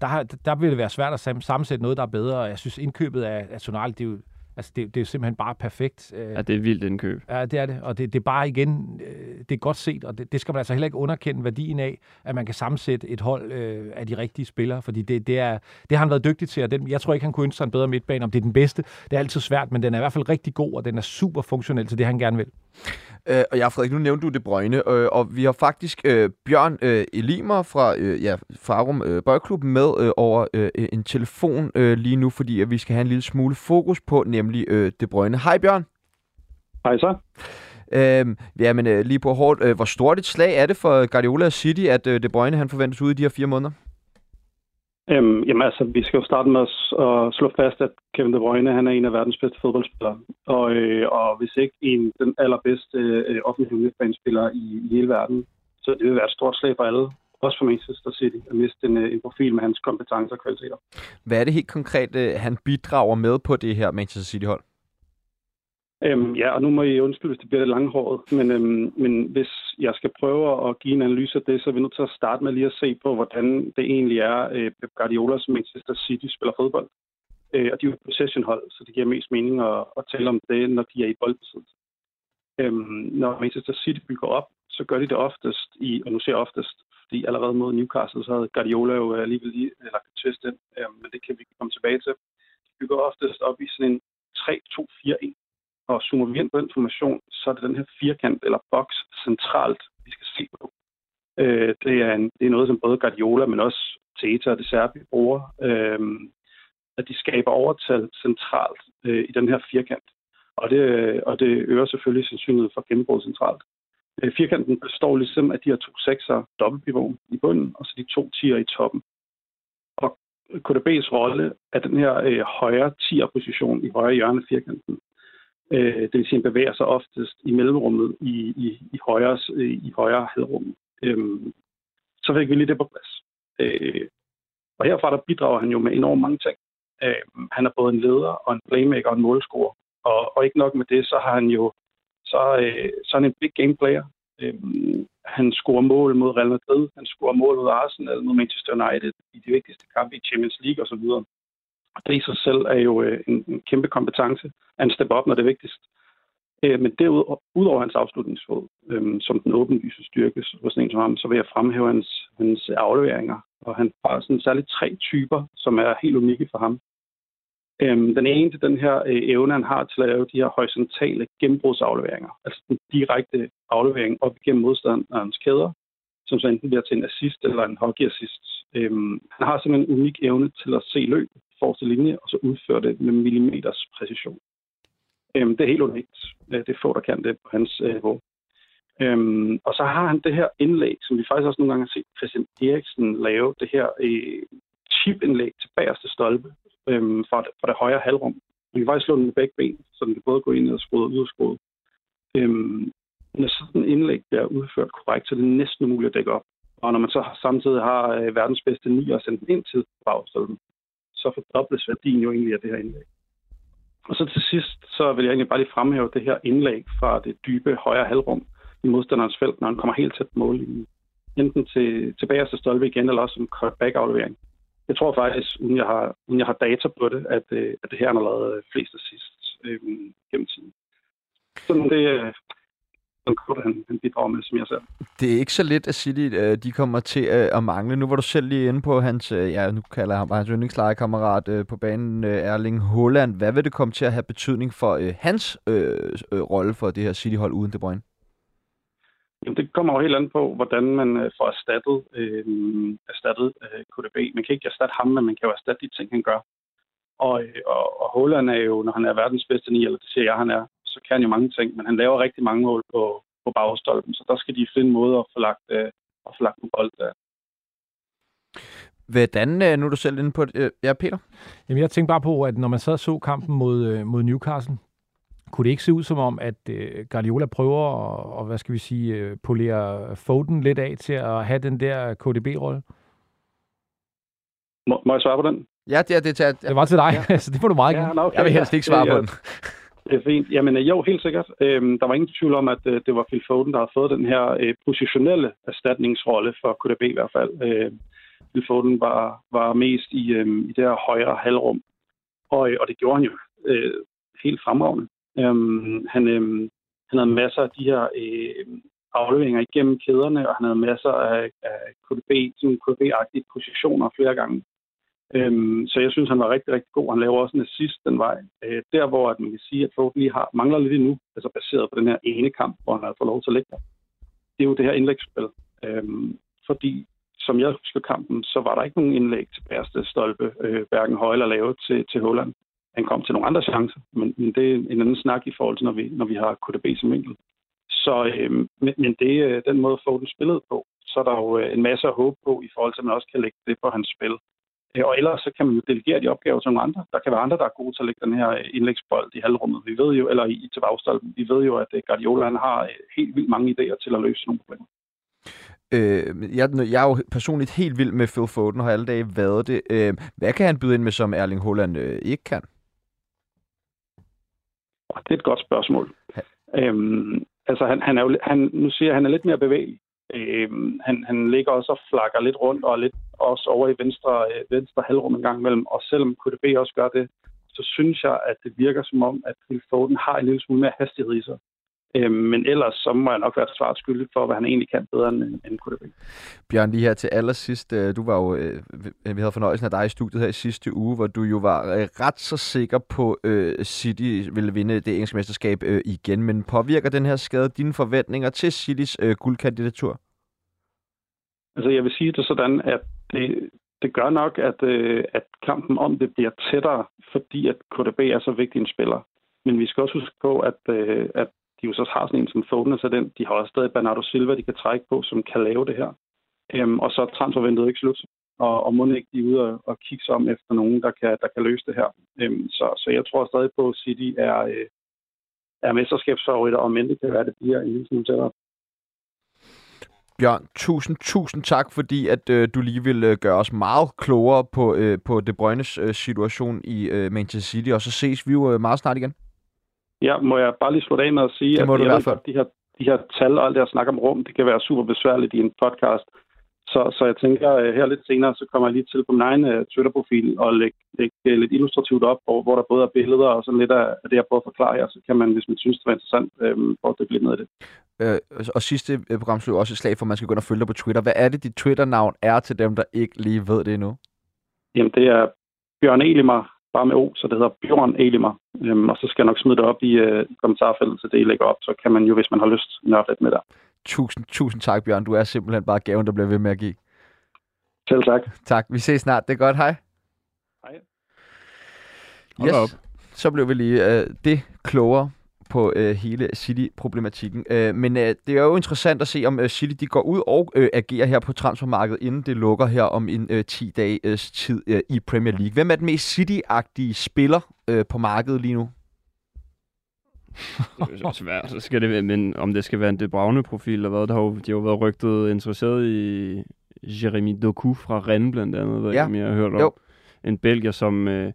der, har, der vil det være svært at sammensætte noget, der er bedre, og jeg synes indkøbet af, af Tonali, det er jo Altså, det, det er simpelthen bare perfekt. Øh. Ja, det er vildt indkøb. Ja, det er det. Og det, det er bare igen, øh, det er godt set, og det, det skal man altså heller ikke underkende værdien af, at man kan sammensætte et hold øh, af de rigtige spillere, fordi det, det, er, det har han været dygtig til, og den, jeg tror ikke, han kunne ønske sig en bedre midtbane. Om det er den bedste, det er altid svært, men den er i hvert fald rigtig god, og den er super funktionel til det, han gerne vil. Øh, og ja, Frederik, nu nævnte du det Brøgne, øh, og vi har faktisk øh, Bjørn øh, Elimer fra øh, ja, Farum øh, Bøjklub med øh, over øh, en telefon øh, lige nu, fordi at vi skal have en lille smule fokus på, nemlig øh, det Brøgne. Hej Bjørn. Hej så. Øh, ja, men øh, lige på hårdt, øh, hvor stort et slag er det for Guardiola City, at øh, De Bruyne han forventes ud i de her fire måneder? Øhm, jamen altså, vi skal jo starte med at, slå fast, at Kevin De Bruyne han er en af verdens bedste fodboldspillere. Og, øh, og hvis ikke en den allerbedste øh, offentlige midtbanespiller i, i hele verden, så det vil være et stort slag for alle. Også for Manchester City at miste en, øh, en profil med hans kompetencer og kvaliteter. Hvad er det helt konkret, øh, han bidrager med på det her Manchester City-hold? Øhm, ja, og nu må I undskylde, hvis det bliver lidt langhåret, men, øhm, men hvis jeg skal prøve at give en analyse af det, så er vi nødt til at starte med lige at se på, hvordan det egentlig er, øh, Pep Guardiola som Manchester City spiller fodbold. Øh, og de er jo et så det giver mest mening at, at tale om det, når de er i boldbesiddelse. Øhm, når Manchester City bygger op, så gør de det oftest i, og nu ser jeg oftest, fordi allerede mod Newcastle, så havde Guardiola jo alligevel lige øh, lagt et twist ind, øhm, men det kan vi komme tilbage til. De bygger oftest op i sådan en 3-2-4-1 og zoomer vi ind på information, så er det den her firkant eller boks centralt, vi skal se på. Øh, det, er en, det er noget, som både Guardiola, men også Teta og det Serbi bruger, øh, at de skaber overtal centralt øh, i den her firkant. Og det, og det øger selvfølgelig sandsynligheden for gennembrud centralt. Øh, firkanten består ligesom af de her to sekser dobbeltpivot i bunden, og så de to tier i toppen. Og KDB's rolle er den her øh, højre tier-position i højre hjørne af firkanten. Øh, det vil sige, at bevæger sig oftest i mellemrummet i, i, i, højre, øh, i højre halvrum. Øh, så fik vi lige det på plads. Øh, og herfra der bidrager han jo med enormt mange ting. Øh, han er både en leder og en playmaker og en målscorer. Og, og ikke nok med det, så har han jo så, øh, så er han en big game player. Øh, han scorer mål mod Real Madrid, han scorer mål mod Arsenal, mod Manchester United i de vigtigste kampe i Champions League osv. Det i sig selv er jo øh, en, en kæmpe kompetence. Han stepper op, når det er vigtigst. Øh, men derudover udover hans afslutningsfod, øh, som den åbenlyse styrke hos en som ham, så vil jeg fremhæve hans, hans afleveringer. Og han har sådan særligt tre typer, som er helt unikke for ham. Øhm, den ene til den her øh, evne, han har til at lave de her horisontale gennembrudsafleveringer. Altså den direkte aflevering op igennem modstanderens kæder, som så enten bliver til en assist eller en hockeyassist. Øhm, han har simpelthen en unik evne til at se løb forreste linje, og så udføre det med millimeters præcision. Øhm, det er helt unikt. Øh, det er få, der kan det på hans øh, niveau. Øhm, og så har han det her indlæg, som vi faktisk også nogle gange har set Christian Eriksen lave, det her øh, chipindlæg til bagerste stolpe øhm, fra, det, fra det højre halvrum. Man kan faktisk slå den med begge ben, så den kan både gå ind og skrue og ud og skrue. Øhm, når sådan en indlæg bliver udført korrekt, så er det næsten umuligt at dække op. Og når man så samtidig har øh, verdens bedste ni og sendt den ind til bagstolpen, så fordobles værdien jo egentlig af det her indlæg. Og så til sidst, så vil jeg egentlig bare lige fremhæve det her indlæg fra det dybe højre halvrum i modstanderens felt, når han kommer helt tæt på mållinjen. Enten til, til bagerste stolpe igen, eller også som cutback-aflevering. Jeg tror faktisk, uden jeg har, uden jeg har data på det, at, øh, at det her har lavet øh, flest og sidst øh, gennem tiden. Sådan det, øh, øh, den han, han bidrager med, som jeg ser. Det er ikke så lidt, at City øh, de kommer til øh, at mangle. Nu var du selv lige inde på hans, øh, ja, nu kalder jeg ham hans yndlingslejekammerat på banen, Erling Haaland. Hvad vil det komme til at have betydning for hans øh, øh, rolle for det her City-hold uden De Bruyne? Jamen, det kommer jo helt an på, hvordan man får erstattet, øh, erstattet øh, KDB. Man kan ikke erstatte ham, men man kan jo erstatte de ting, han gør. Og, og, og Holland er jo, når han er verdens bedste ni, eller det siger jeg, han er, så kan han jo mange ting, men han laver rigtig mange mål på, på bagstolpen, så der skal de finde måder at få lagt, øh, at få lagt en bold der. Hvordan, øh, nu er du selv inde på det. Øh, ja, Peter? Jamen, jeg tænkte bare på, at når man så så kampen mod, øh, mod Newcastle, kunne det ikke se ud som om, at øh, Guardiola prøver at, og, hvad skal vi sige, øh, polere Foden lidt af til at have den der KDB-rolle? Må, må jeg svare på den? Ja, det er det. Det var til dig, ja. så det får du meget gerne. nå, okay. Jeg vil helst ikke svare ja, på den. Det er fint. Jamen øh, jo, helt sikkert. Øhm, der var ingen tvivl om, at øh, det var Phil Foden, der havde fået den her øh, positionelle erstatningsrolle for KDB i hvert fald. Øh, Phil Foden var, var mest i, øh, i det her højre halvrum, og, øh, og det gjorde han jo øh, helt fremragende. Øhm, han, øh, han havde masser af de her øh, afleveringer igennem kæderne, og han havde masser af, af KDB, sådan KDB-agtige positioner flere gange. Øhm, så jeg synes, han var rigtig, rigtig god. Han laver også en assist den vej. Øh, der, hvor at man kan sige, at Fogt lige har, mangler lidt endnu, altså baseret på den her ene kamp, hvor han har fået lov til at lægge der. Det er jo det her indlægsspil. Øhm, fordi, som jeg husker kampen, så var der ikke nogen indlæg til bærste stolpe, øh, hverken høj eller lave til, til Holland. Han kom til nogle andre chancer, men, men det er en anden snak i forhold til, når vi, når vi har KDB som vinkel. Så, øh, men, men det er den måde, Foden spillede på. Så er der jo øh, en masse at håbe på, i forhold til, at man også kan lægge det på hans spil. Øh, Og ellers så kan man jo delegere de opgaver til nogle andre. Der kan være andre, der er gode til at lægge den her øh, indlægsbold i halvrummet. Vi ved jo, eller i til bagstolpen. Vi ved jo, at øh, Guardiola han har helt vildt mange idéer til at løse nogle problemer. Øh, jeg, jeg er jo personligt helt vild med Phil Foden, og har alle dage været det. Øh, hvad kan han byde ind med, som Erling Haaland øh, ikke kan? Det er et godt spørgsmål. Øhm, altså, han, han er jo, han, nu siger jeg, han er lidt mere bevægelig. Øh, han, han ligger også og flakker lidt rundt, og lidt også over i venstre, øh, venstre halvrum en gang imellem. Og selvom KDB også gør det, så synes jeg, at det virker som om, at Phil Foden har en lille smule mere hastighed i sig. Øhm, men ellers så må jeg nok være svaret skyldig for, hvad han egentlig kan bedre end, end KDB. Bjørn, lige her til allersidst. øh, Du var jo, øh, vi vi havde fornøjelsen af dig i studiet her i sidste uge, hvor du jo var øh, ret så sikker på, øh, City ville vinde det engelske mesterskab øh, igen. Men påvirker den her skade dine forventninger til Citys øh, guldkandidatur? Altså, jeg vil sige det sådan, at det, det gør nok, at, øh, at kampen om det bliver tættere, fordi at KDB er så vigtig en spiller. Men vi skal også huske på, at, øh, at de jo så har sådan en som Foden, så den, de har også stadig Bernardo Silva, de kan trække på, som kan lave det her. Øhm, og så er transfervinduet ikke slut, og, og må ikke de er ude og, og kigge sig om efter nogen, der kan, der kan løse det her. Øhm, så, så jeg tror stadig på, at City er, øh, er mesterskabsfavoritter, og men det kan være, at det bliver en lille smule tættere. Bjørn, tusind, tusind tak, fordi at øh, du lige vil øh, gøre os meget klogere på, øh, på De Bruynes øh, situation i øh, Manchester City, og så ses vi jo øh, meget snart igen. Ja, må jeg bare lige slutte af med at sige, at jeg ved de her, de her tal og alt det at snakke om rum, det kan være super besværligt i en podcast. Så, så jeg tænker, øh, her lidt senere, så kommer jeg lige til på min egen uh, Twitter-profil og lægge, lægge øh, lidt illustrativt op, hvor, hvor der både er billeder og sådan lidt af, af det, jeg prøver at forklare her. Så kan man, hvis man synes, det var interessant, øh, prøve at dykke ned i det. Øh, og sidste øh, program slog også et slag for, at man skal gå ind og følge dig på Twitter. Hvad er det, dit Twitter-navn er til dem, der ikke lige ved det endnu? Jamen, det er Bjørn Elimar, bare med O, så det hedder Bjørn Elimar. Øhm, og så skal jeg nok smide det op i øh, kommentarfeltet til det, I lægger op. Så kan man jo, hvis man har lyst, nørde lidt med der. Tusind, tusind tak, Bjørn. Du er simpelthen bare gaven, der bliver ved med at give. Selv tak. Tak. Vi ses snart. Det er godt. Hej. Hej. Hold da op. Så blev vi lige øh, det klogere på øh, hele City-problematikken. Øh, men øh, det er jo interessant at se, om øh, City de går ud og øh, agerer her på transfermarkedet, inden det lukker her om en øh, 10 dages tid øh, i Premier League. Hvem er den mest City-agtige spiller øh, på markedet lige nu? Det er så svært. Så skal det, være- men om det skal være en De Bruyne-profil eller hvad, der har jo, de har jo været rygtet interesseret i Jeremy Doku fra Rennes blandt andet, ved Ja. jeg har hørt om. Jo. En belgier, som, øh,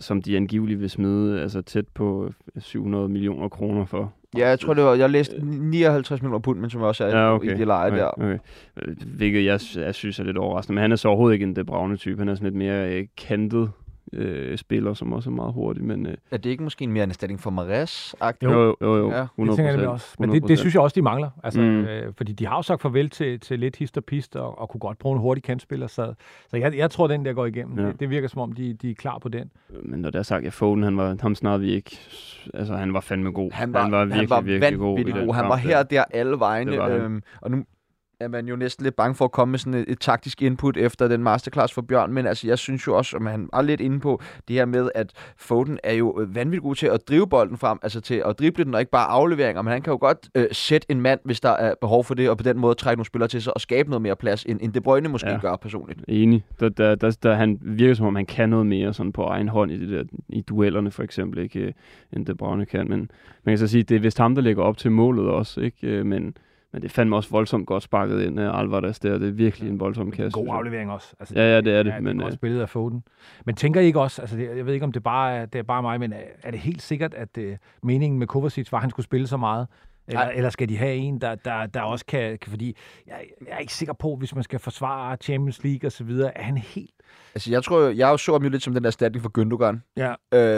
som de angiveligt vil smide altså tæt på 700 millioner kroner for. Ja, jeg tror, det var, jeg læste 59 millioner pund, men som også er Ja, okay. i det leje okay, der. Okay. Øh, Hvilket jeg, jeg synes er lidt overraskende. Men han er så overhovedet ikke en De Bruyne-type. Han er sådan lidt mere øh, kantet øh, spiller, som også er meget hurtig. Men, øh, Er det ikke måske en mere en erstatning for Mares? jo, jo, jo, jo. Ja. 100%. Det tænker jeg også. Men det, det synes jeg også, de mangler. Altså, Mm. øh, fordi de har jo sagt farvel til, til lidt hist og pist, og, og kunne godt bruge en hurtig kantspiller. Så, så jeg, jeg tror, den der går igennem. Ja. Ja. Det, det virker som om, de, de er klar på den. Men når det er sagt, at Foden, han var, ham snart vi ikke... Altså, han var fandme god. Han var, han var virkelig, han var virkelig god. god. Han var her der. og der alle vegne. Det var han. Øhm, og nu er man jo næsten lidt bange for at komme med sådan et, et taktisk input efter den masterclass for Bjørn, men altså jeg synes jo også, at man er lidt inde på det her med, at Foden er jo øh, vanvittigt god til at drive bolden frem, altså til at drible den, og ikke bare afleveringer, men han kan jo godt øh, sætte en mand, hvis der er behov for det, og på den måde trække nogle spillere til sig og skabe noget mere plads, end, end De Bruyne måske ja. gør personligt. Enig. Der, der, der, der, han virker som om, han kan noget mere sådan på egen hånd i, det der, i duellerne for eksempel, ikke, end De Bruyne kan, men man kan så sige, det er vist ham, der lægger op til målet også, ikke? men men det fandme også voldsomt godt sparket ind af Alvarez der. Det er virkelig en voldsom kasse. God aflevering også. Altså, ja, ja, det er det. Ja, men, det er godt spillet af Foden. Men tænker I ikke også, altså det, jeg ved ikke, om det bare er, det er bare mig, men er, er det helt sikkert, at uh, meningen med Kovacic var, at han skulle spille så meget? Eller, eller skal de have en, der, der, der også kan, kan... Fordi jeg, jeg er ikke sikker på, hvis man skal forsvare Champions League og så videre, er han helt Altså, jeg tror, jeg jo så ham jo lidt som den der erstatning for Gündogan. Ja.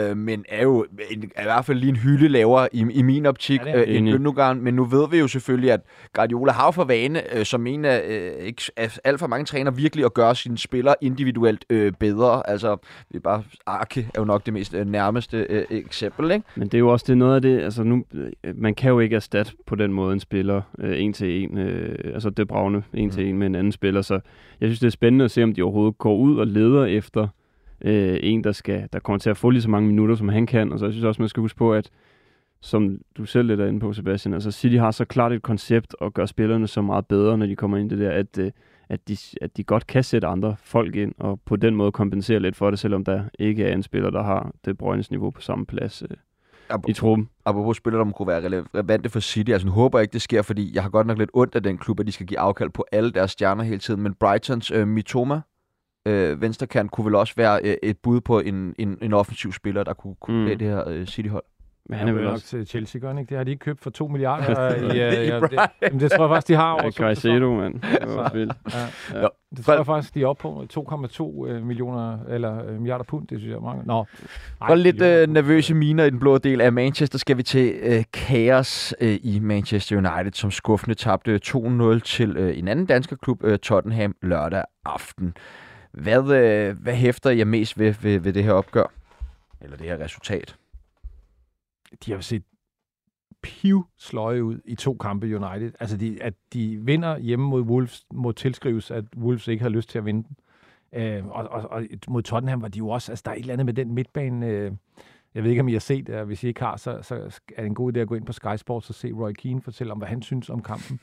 Øh, men er jo en, er i hvert fald lige en hylde lavere i, i min optik ja, øh, end Gündogan. Men nu ved vi jo selvfølgelig, at Guardiola har for vane, øh, som en af, øh, ikke, af alt for mange træner, virkelig at gøre sine spillere individuelt øh, bedre. Altså, vi er bare, Arke er jo nok det mest øh, nærmeste øh, eksempel, ikke? Men det er jo også det noget af det, altså nu, øh, man kan jo ikke erstatte på den måde en spiller øh, en til en, øh, altså det bravne en mm. til en med en anden spiller, så jeg synes, det er spændende at se, om de overhovedet går ud og leder efter øh, en, der, skal, der kommer til at få lige så mange minutter, som han kan. Og så jeg synes også, man skal huske på, at som du selv lidt er inde på, Sebastian, altså City har så klart et koncept og gør spillerne så meget bedre, når de kommer ind i det der, at, øh, at, de, at de godt kan sætte andre folk ind, og på den måde kompensere lidt for det, selvom der ikke er en spiller, der har det Brøgnes niveau på samme plads øh, Ap- i truppen. Apropos spillere, der kunne være relevante for City, altså nu håber jeg ikke, det sker, fordi jeg har godt nok lidt ondt af den klub, at de skal give afkald på alle deres stjerner hele tiden, men Brightons øh, Mitoma, øh, venstrekant kunne vel også være øh, et bud på en, en, en offensiv spiller, der kunne, kunne mm. det her øh, City-hold. Men han er vel også til Chelsea, gør ikke? Det har de ikke købt for 2 milliarder. i, uh, ja, det, jamen, det tror jeg faktisk, de har over ja, Caicedo, mand. Det var vildt. Ja. Ja. Det tror jeg faktisk, de er oppe på 2,2 millioner, eller milliarder pund, det synes jeg er mange. Nå. For lidt uh, nervøse miner i den blå del af Manchester skal vi til uh, kaos uh, i Manchester United, som skuffende tabte 2-0 til uh, en anden dansk klub, uh, Tottenham, lørdag aften. Hvad, øh, hvad hæfter jeg mest ved, ved, ved det her opgør? Eller det her resultat? De har set piv sløje ud i to kampe United. Altså, de, at de vinder hjemme mod Wolves, må tilskrives, at Wolves ikke har lyst til at vinde den. Øh, og, og, og mod Tottenham var de jo også, altså der er et eller andet med den midtbane, øh, jeg ved ikke, om I har set det, hvis I ikke har, så, så er det en god idé at gå ind på Sky Sports og se Roy Keane fortælle om, hvad han synes om kampen.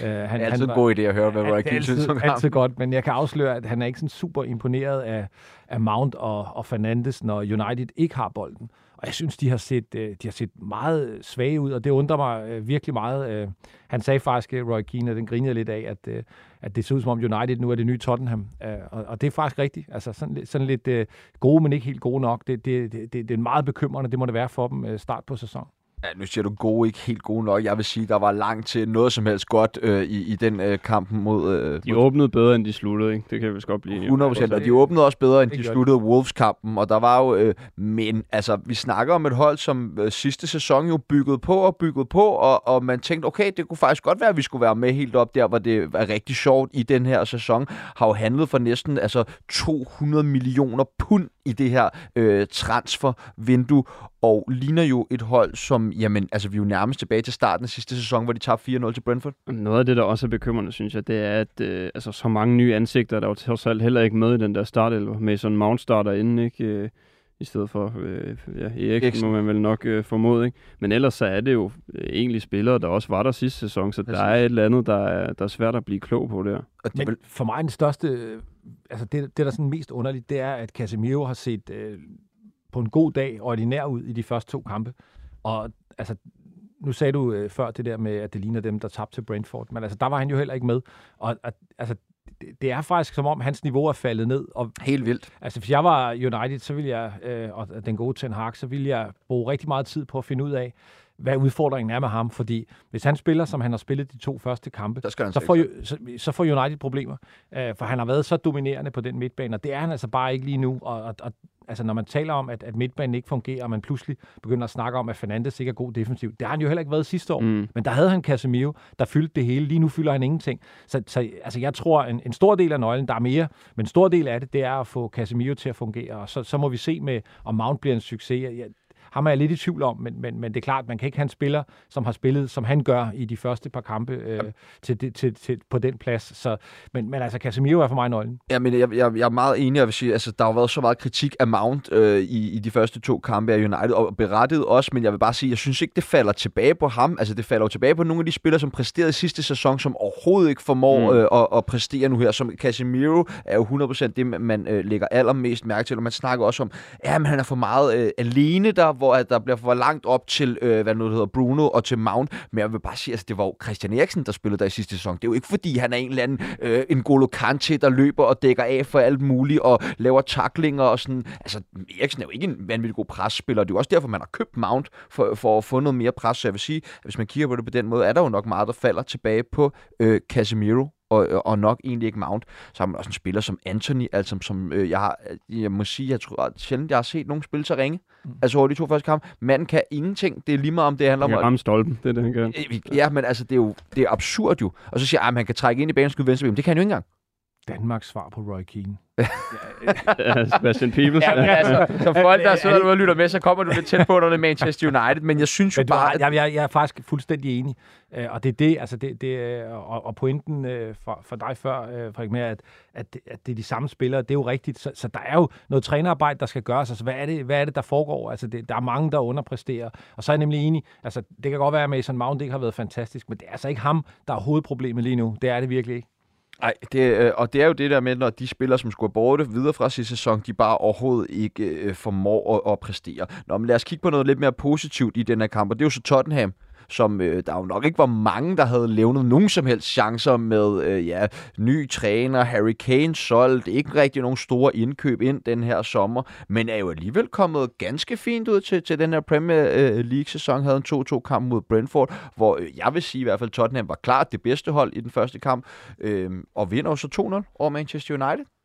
Uh, han, det er altid han en god idé at høre, hvad Roy Keane synes om altid godt, men jeg kan afsløre, at han er ikke sådan super imponeret af, af Mount og, og Fernandes, når United ikke har bolden. Og jeg synes, de har set, øh, de har set meget øh, svage ud, og det undrer mig øh, virkelig meget. Han sagde faktisk, Roy Keane, og den grinede lidt af, at, at det ser ud som om United nu er det nye Tottenham. Og, og det er faktisk rigtigt. Altså sådan, sådan lidt gode, men ikke helt gode nok. Det, det, det, det er meget bekymrende, det må det være for dem start på sæsonen. Ja, nu siger du gode, ikke helt gode nok. Jeg vil sige, der var langt til noget som helst godt øh, i, i den øh, kampen mod... Øh, de åbnede bedre, end de sluttede, ikke? Det kan vi godt blive 100 procent, og de åbnede også bedre, end de sluttede Wolves-kampen. Og der var jo... Øh, men altså, vi snakker om et hold, som øh, sidste sæson jo byggede på og byggede på, og, og man tænkte, okay, det kunne faktisk godt være, at vi skulle være med helt op der, hvor det var rigtig sjovt i den her sæson. Har jo handlet for næsten altså 200 millioner pund i det her øh, transfervindue, og ligner jo et hold, som, jamen, altså vi er jo nærmest tilbage til starten af sidste sæson, hvor de tabte 4-0 til Brentford. Noget af det, der også er bekymrende, synes jeg, det er, at øh, altså, så mange nye ansigter, der er trods alt heller ikke med i den der startelver. Med sådan Mount starter inden, ikke? Øh, i stedet for øh, ja, Erik, må man vel nok øh, formode. Ikke? Men ellers så er det jo øh, egentlig spillere, der også var der sidste sæson, så Præcis. der er et eller andet, der er, der er svært at blive klog på der. Og det Men for mig den største, altså det, det der er sådan mest underligt, det er, at Casemiro har set øh, på en god dag ordinær ud i de første to kampe. Og altså, nu sagde du øh, før det der med, at det ligner dem, der tabte til Brentford, men altså, der var han jo heller ikke med. Og at, altså, det, det er faktisk som om, hans niveau er faldet ned. Og, Helt vildt. Altså, hvis jeg var United, så ville jeg, øh, og den gode Ten Hag, så ville jeg bruge rigtig meget tid på at finde ud af, hvad udfordringen er med ham, fordi hvis han spiller, som han har spillet de to første kampe, så, så, får, så, så får United problemer, øh, for han har været så dominerende på den midtbane, og det er han altså bare ikke lige nu, og, og, og altså når man taler om, at, at midtbanen ikke fungerer, og man pludselig begynder at snakke om, at Fernandes ikke er god defensiv, det har han jo heller ikke været sidste år, mm. men der havde han Casemiro, der fyldte det hele, lige nu fylder han ingenting. Så, så altså, jeg tror, en, en stor del af nøglen, der er mere, men en stor del af det, det er at få Casemiro til at fungere, og så, så må vi se med, om Mount bliver en succes. Jeg, ham er jeg lidt i tvivl om, men, men, men det er klart, man kan ikke have en spiller, som har spillet, som han gør i de første par kampe øh, til, til, til, til, på den plads. Så, men, men altså, Casemiro er for mig nøglen. Ja, men jeg, jeg, jeg er meget enig, jeg vil sige, altså, der har været så meget kritik af Mount øh, i, i de første to kampe af United, og berettiget også, men jeg vil bare sige, jeg synes ikke, det falder tilbage på ham. Altså, det falder jo tilbage på nogle af de spillere, som præsterede sidste sæson, som overhovedet ikke formår mm. øh, at, at præstere nu her. Som Casemiro er jo 100% det, man øh, lægger allermest mærke til, og man snakker også om, ja, men han er for meget øh, alene der, hvor at der bliver for langt op til, øh, hvad nu hedder, Bruno og til Mount. Men jeg vil bare sige, altså, det var jo Christian Eriksen, der spillede der i sidste sæson. Det er jo ikke, fordi han er en eller anden øh, en Golo Kante, der løber og dækker af for alt muligt, og laver taklinger og sådan. Altså, Eriksen er jo ikke en vanvittig god presspiller. Det er jo også derfor, man har købt Mount for, for at få noget mere pres. Så jeg vil sige, at hvis man kigger på det på den måde, er der jo nok meget, der falder tilbage på øh, Casemiro og, og nok egentlig ikke Mount. Så har man også en spiller som Anthony, altså som øh, jeg, har, jeg må sige, jeg tror at sjældent, jeg har set nogen spille så ringe. Mm. Altså over de to første kampe. Manden kan ingenting. Det er lige meget om det handler om... Han kan ramme stolpen, det er det, han kan. Ja, men altså, det er jo det er absurd jo. Og så siger jeg, at han kan trække ind i banen og skyde venstre Det kan han jo ikke engang. Danmarks svar på Roy Keane. Sebastian Peebles. Ja, men altså, som folk, der sidder og lytter med, så kommer du lidt tæt på, når det er Manchester United, men jeg synes jo men bare... At... Jeg, jeg, jeg er faktisk fuldstændig enig, uh, og det er det, altså det, det og, og pointen uh, for, for dig før, Frederik, med, at, at, det, at det er de samme spillere, det er jo rigtigt, så, så der er jo noget trænerarbejde, der skal gøres, altså hvad er det, hvad er det der foregår? Altså det, der er mange, der underpresterer, og så er jeg nemlig enig, altså det kan godt være, at Mason Mount ikke har været fantastisk, men det er altså ikke ham, der er hovedproblemet lige nu, det er det virkelig ikke. Nej, det, øh, og det er jo det der med, når de spillere, som skulle borte videre fra sidste sæson, de bare overhovedet ikke øh, formår at, at præstere. Nå, men lad os kigge på noget lidt mere positivt i den her kamp, og det er jo så Tottenham, som øh, der jo nok ikke var mange, der havde levnet nogen som helst chancer med øh, ja, ny træner, Harry Kane solgt, ikke rigtig nogen store indkøb ind den her sommer, men er jo alligevel kommet ganske fint ud til, til den her Premier øh, League-sæson, havde en 2-2 kamp mod Brentford, hvor øh, jeg vil sige i hvert fald, Tottenham var klart det bedste hold i den første kamp, øh, og vinder jo så 2-0 over Manchester United.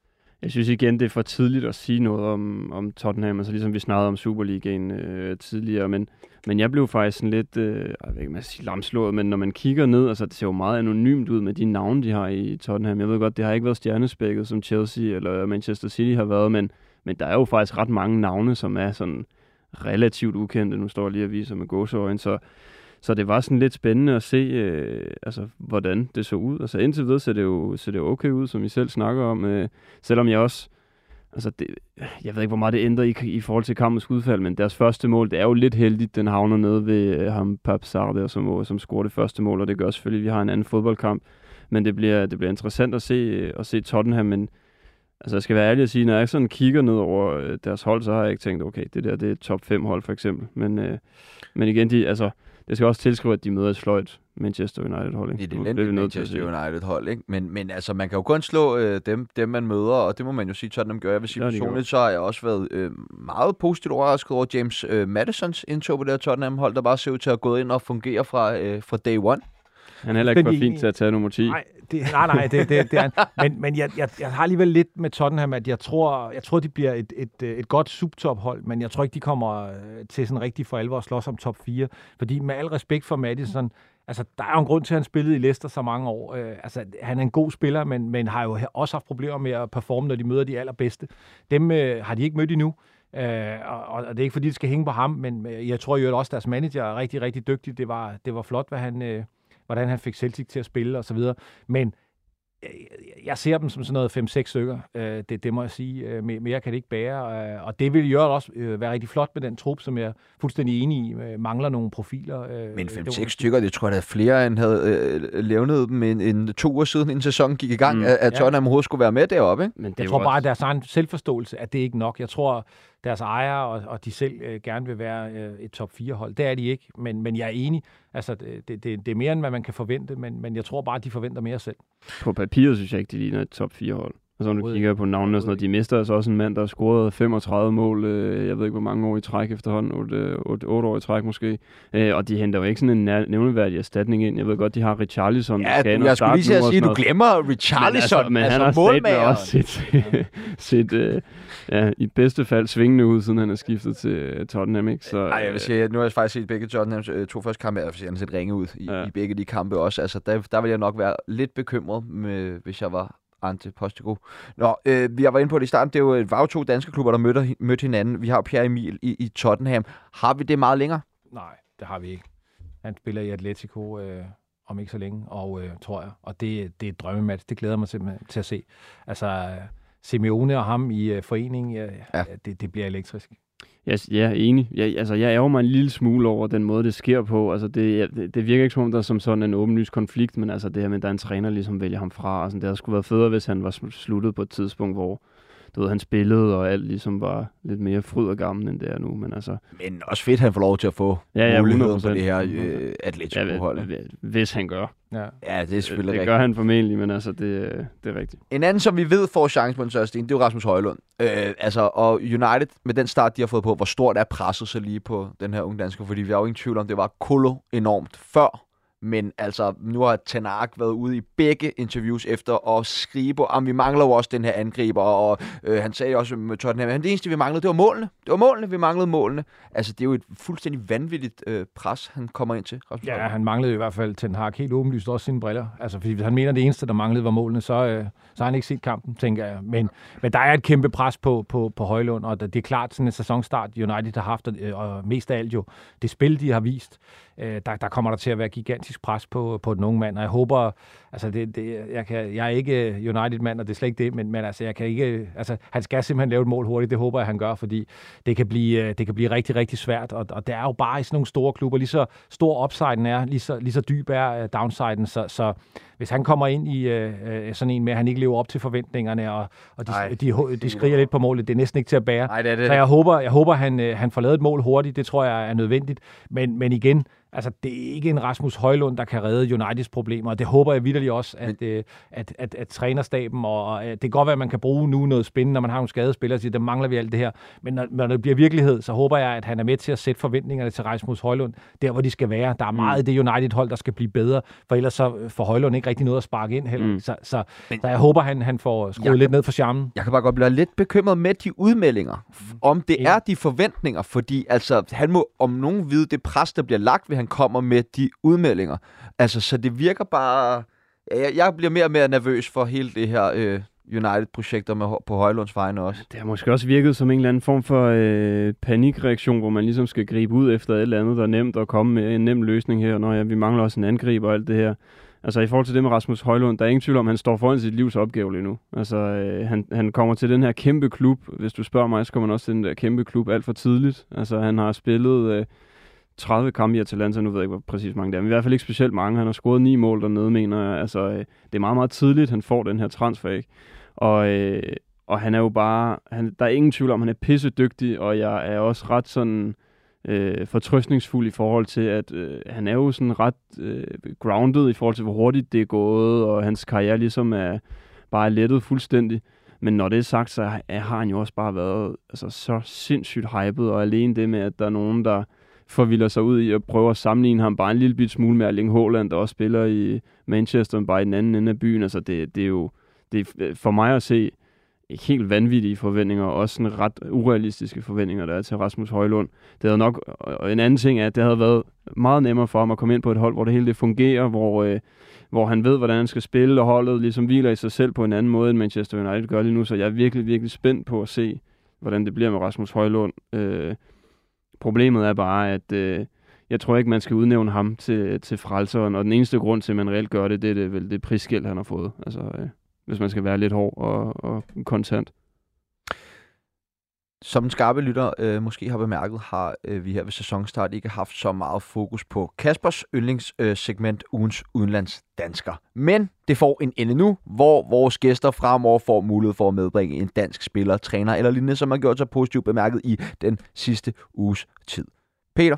Jeg synes igen, det er for tidligt at sige noget om, om Tottenham, altså ligesom vi snakkede om Superligaen øh, tidligere, men, men jeg blev faktisk sådan lidt, øh, jeg ved ikke, man sige lamslået, men når man kigger ned, altså det ser jo meget anonymt ud med de navne, de har i Tottenham. Jeg ved godt, det har ikke været stjernespækket, som Chelsea eller Manchester City har været, men, men der er jo faktisk ret mange navne, som er sådan relativt ukendte. Nu står jeg lige og viser med gåseøjne, så så det var sådan lidt spændende at se, øh, altså, hvordan det så ud. Altså indtil videre ser det jo, ser det okay ud, som I selv snakker om. Øh, selvom jeg også, altså det, jeg ved ikke, hvor meget det ændrer i, i forhold til kampens udfald, men deres første mål, det er jo lidt heldigt, den havner nede ved øh, ham, Pap Sarde, som, som scorer det første mål, og det gør selvfølgelig, at vi har en anden fodboldkamp. Men det bliver, det bliver interessant at se, øh, at se Tottenham, men Altså, jeg skal være ærlig at sige, når jeg sådan kigger ned over øh, deres hold, så har jeg ikke tænkt, okay, det der, det er top 5 hold, for eksempel. Men, øh, men igen, de, altså, det skal også tilskrive, at de møder et sløjt Manchester United-hold. Ikke? Det er det, det Manchester United-hold, ikke? Men, men altså, man kan jo kun slå øh, dem, dem, man møder, og det må man jo sige, Tottenham gør. Jeg vil sige, personligt, så har jeg også været øh, meget positivt overrasket over James øh, Madisons indtog på det her Tottenham-hold, der bare ser ud til at gå ind og fungere fra, øh, fra day one. Han er heller ikke for fint til at tage nummer 10. Nej, det, nej, nej det, det, det er Men, men jeg, jeg, jeg har alligevel lidt med Tottenham, at jeg tror, jeg tror de bliver et, et, et godt subtophold, men jeg tror ikke, de kommer øh, til sådan rigtig for alvor at slås om top 4. Fordi med al respekt for Madison, altså, der er jo en grund til, at han spillede i Leicester så mange år. Øh, altså, han er en god spiller, men, men har jo også haft problemer med at performe, når de møder de allerbedste. Dem øh, har de ikke mødt endnu. Øh, og, og det er ikke, fordi det skal hænge på ham, men øh, jeg tror jo også, at deres manager er rigtig, rigtig dygtig. Det var, det var flot, hvad han... Øh, hvordan han fik Celtic til at spille osv. Men øh, jeg ser dem som sådan noget 5-6 stykker. Øh, det, det må jeg sige. Øh, mere kan det ikke bære. Og det vil jo også være rigtig flot med den trup, som jeg er fuldstændig enig i. Mangler nogle profiler. Men 5-6 stykker, det tror jeg, er flere end havde øh, levnet dem en, en to uger siden, en sæson gik i gang, mm. at, at Tottenham ja. overhovedet skulle være med deroppe. Ikke? Men det jeg tror bare, at deres egen selvforståelse, at det ikke nok. Jeg tror, deres ejere og, og de selv øh, gerne vil være øh, et top 4-hold. Det er de ikke, men, men jeg er enig. Altså, det, det, det er mere, end hvad man kan forvente, men, men jeg tror bare, at de forventer mere selv. På papiret synes jeg ikke, de ligner et top 4-hold. Altså, når du kigger på navnene og sådan noget, de mister altså også en mand, der har scoret 35 mål, øh, jeg ved ikke, hvor mange år i træk efterhånden, 8, 8, 8 år i træk måske. Øh, og de henter jo ikke sådan en nævneværdig erstatning ind. Jeg ved godt, de har Richarlison. Ja, der du, jeg skulle lige sige, at sige, du glemmer Richarlison, men, altså, men altså, han har også set, set øh, ja, i bedste fald svingende ud, siden han er skiftet til øh, Tottenham. Ikke? Så, Ej, jeg vil sige, nu har jeg faktisk set begge Tottenhams øh, to første kampe, jeg han har set ringe ud i, ja. i begge de kampe også. Altså, der, der vil jeg nok være lidt bekymret, med, hvis jeg var Ante Postego. Nå, øh, vi har været inde på det i starten. Det er jo, var jo to danske klubber, der mødte, mødte hinanden. Vi har Pierre Emil i, i Tottenham. Har vi det meget længere? Nej, det har vi ikke. Han spiller i Atletico øh, om ikke så længe, og øh, tror jeg. Og det, det er et drømmematch. Det glæder mig simpelthen til at se. Altså, øh, Simeone og ham i øh, forening, øh, ja. det, det bliver elektrisk. Jeg, jeg er enig. Jeg, altså, jeg ærger mig en lille smule over den måde, det sker på. Altså, det, det, det virker ikke som om, der er som sådan en åbenlys konflikt, men altså det her med, at der er en træner, ligesom vælger ham fra. Og sådan, det havde sgu været federe, hvis han var sluttet på et tidspunkt, hvor du ved, han spillede, og alt ligesom var lidt mere fryd og gammel, end det er nu. Men, altså, men også fedt, at han får lov til at få ja, ja, muligheden på det her øh, Atletico-hold. Ja, hvis han gør. Ja, ja det er selvfølgelig det, det gør han formentlig, men altså, det, det er rigtigt. En anden, som vi ved får chance på en største det er jo Rasmus Højlund. Øh, altså, og United, med den start, de har fået på, hvor stort er presset så lige på den her unge dansker, fordi vi har jo ingen tvivl om, det var kolo enormt før men altså, nu har Tanak været ude i begge interviews efter at skrive på, at vi mangler jo også den her angriber, og øh, han sagde også med Tottenham, at det eneste, vi manglede, det var målene. Det var målene, vi manglede målene. Altså, det er jo et fuldstændig vanvittigt øh, pres, han kommer ind til. Rasmus ja, han manglede i hvert fald Ten Hag helt åbenlyst også sine briller. Altså, fordi hvis han mener, at det eneste, der manglede, var målene, så, øh, så har han ikke set kampen, tænker jeg. Men, men der er et kæmpe pres på, på, på Højlund, og det er klart sådan en sæsonstart, United har haft, øh, og mest af alt jo det spil, de har vist, øh, der, der kommer der til at være gigantisk pres på, på den unge mand, og jeg håber, altså det, det, jeg, kan, jeg er ikke United-mand, og det er slet ikke det, men, men altså, jeg kan ikke, altså, han skal simpelthen lave et mål hurtigt, det håber jeg, han gør, fordi det kan blive, øh, det kan blive rigtig, rigtig svært, og, og det er jo bare i sådan nogle store klubber, lige så stor upsiden er, lige så, lige så dyb er øh, downsiden, så, så hvis han kommer ind i øh, øh, sådan en med, at han ikke lever op til forventningerne, og, og de, Ej, de, de, de skriger lidt på målet, det er næsten ikke til at bære. Ej, det er det. Så jeg håber, jeg håber han, han får lavet et mål hurtigt, det tror jeg er nødvendigt, men, men igen, Altså, det er ikke en Rasmus Højlund, der kan redde Uniteds problemer, og det håber jeg vidderligt også, at, Men... øh, at, at, at trænerstaben, og, og det kan godt være, at man kan bruge nu noget spændende, når man har nogle skadespillere, og siger, der mangler vi alt det her. Men når, når det bliver virkelighed, så håber jeg, at han er med til at sætte forventningerne til Rasmus Højlund, der hvor de skal være. Der er meget mm. det United-hold, der skal blive bedre, for ellers så får Højlund ikke rigtig noget at sparke ind heller. Mm. Så, så, Men... så jeg håber, han, han får skruet jeg lidt ned for charmen. Jeg kan bare godt blive lidt bekymret med de udmeldinger, mm. om det ja. er de forventninger, fordi altså, han må om nogen vide det pres, der bliver lagt, ved han kommer med de udmeldinger. Altså, så det virker bare... Jeg, jeg bliver mere og mere nervøs for hele det her øh, United-projekter med, på Højlunds vegne også. Det har måske også virket som en eller anden form for øh, panikreaktion, hvor man ligesom skal gribe ud efter et eller andet, der er nemt at komme med en nem løsning her. Når ja, vi mangler også en angriber og alt det her. Altså i forhold til det med Rasmus Højlund, der er ingen tvivl om, at han står foran sit livs opgave lige nu. Altså øh, han, han kommer til den her kæmpe klub. Hvis du spørger mig, så kommer han også til den der kæmpe klub alt for tidligt. Altså han har spillet... Øh, 30 kampe i Atalanta, nu ved jeg ikke, hvor præcis mange det er, men i hvert fald ikke specielt mange. Han har scoret ni mål dernede, mener jeg. Altså, øh, det er meget, meget tidligt, han får den her transfer, ikke? Og, øh, og han er jo bare, han, der er ingen tvivl om, han er pisse dygtig, og jeg er også ret sådan øh, fortrøstningsfuld i forhold til, at øh, han er jo sådan ret øh, grounded i forhold til, hvor hurtigt det er gået, og hans karriere ligesom er bare lettet fuldstændig. Men når det er sagt, så har han jo også bare været altså, så sindssygt hyped, og alene det med, at der er nogen, der forvilder sig ud i at prøve at sammenligne ham bare en lille bit smule med Erling Haaland, der også spiller i Manchester, bare i den anden ende af byen. Altså det, det er jo det er øh, for mig at se helt vanvittige forventninger, og også sådan ret urealistiske forventninger, der er til Rasmus Højlund. Det havde nok, og en anden ting er, at det havde været meget nemmere for ham at komme ind på et hold, hvor det hele det fungerer, hvor, øh, hvor han ved, hvordan han skal spille, og holdet ligesom hviler i sig selv på en anden måde, end Manchester United gør lige nu. Så jeg er virkelig, virkelig spændt på at se, hvordan det bliver med Rasmus Højlund. Øh, Problemet er bare, at øh, jeg tror ikke, man skal udnævne ham til, til frelseren, og den eneste grund til, at man reelt gør det, det er det, vel det prisskæld, han har fået. Altså, øh, hvis man skal være lidt hård og, og kontant. Som den skarpe lytter øh, måske har bemærket, har øh, vi her ved sæsonstart ikke haft så meget fokus på Kaspers yndlingssegment øh, ugens udenlandsdansker. Men det får en ende nu, hvor vores gæster fremover får mulighed for at medbringe en dansk spiller, træner eller lignende, som har gjort sig positivt bemærket i den sidste uges tid. Peter?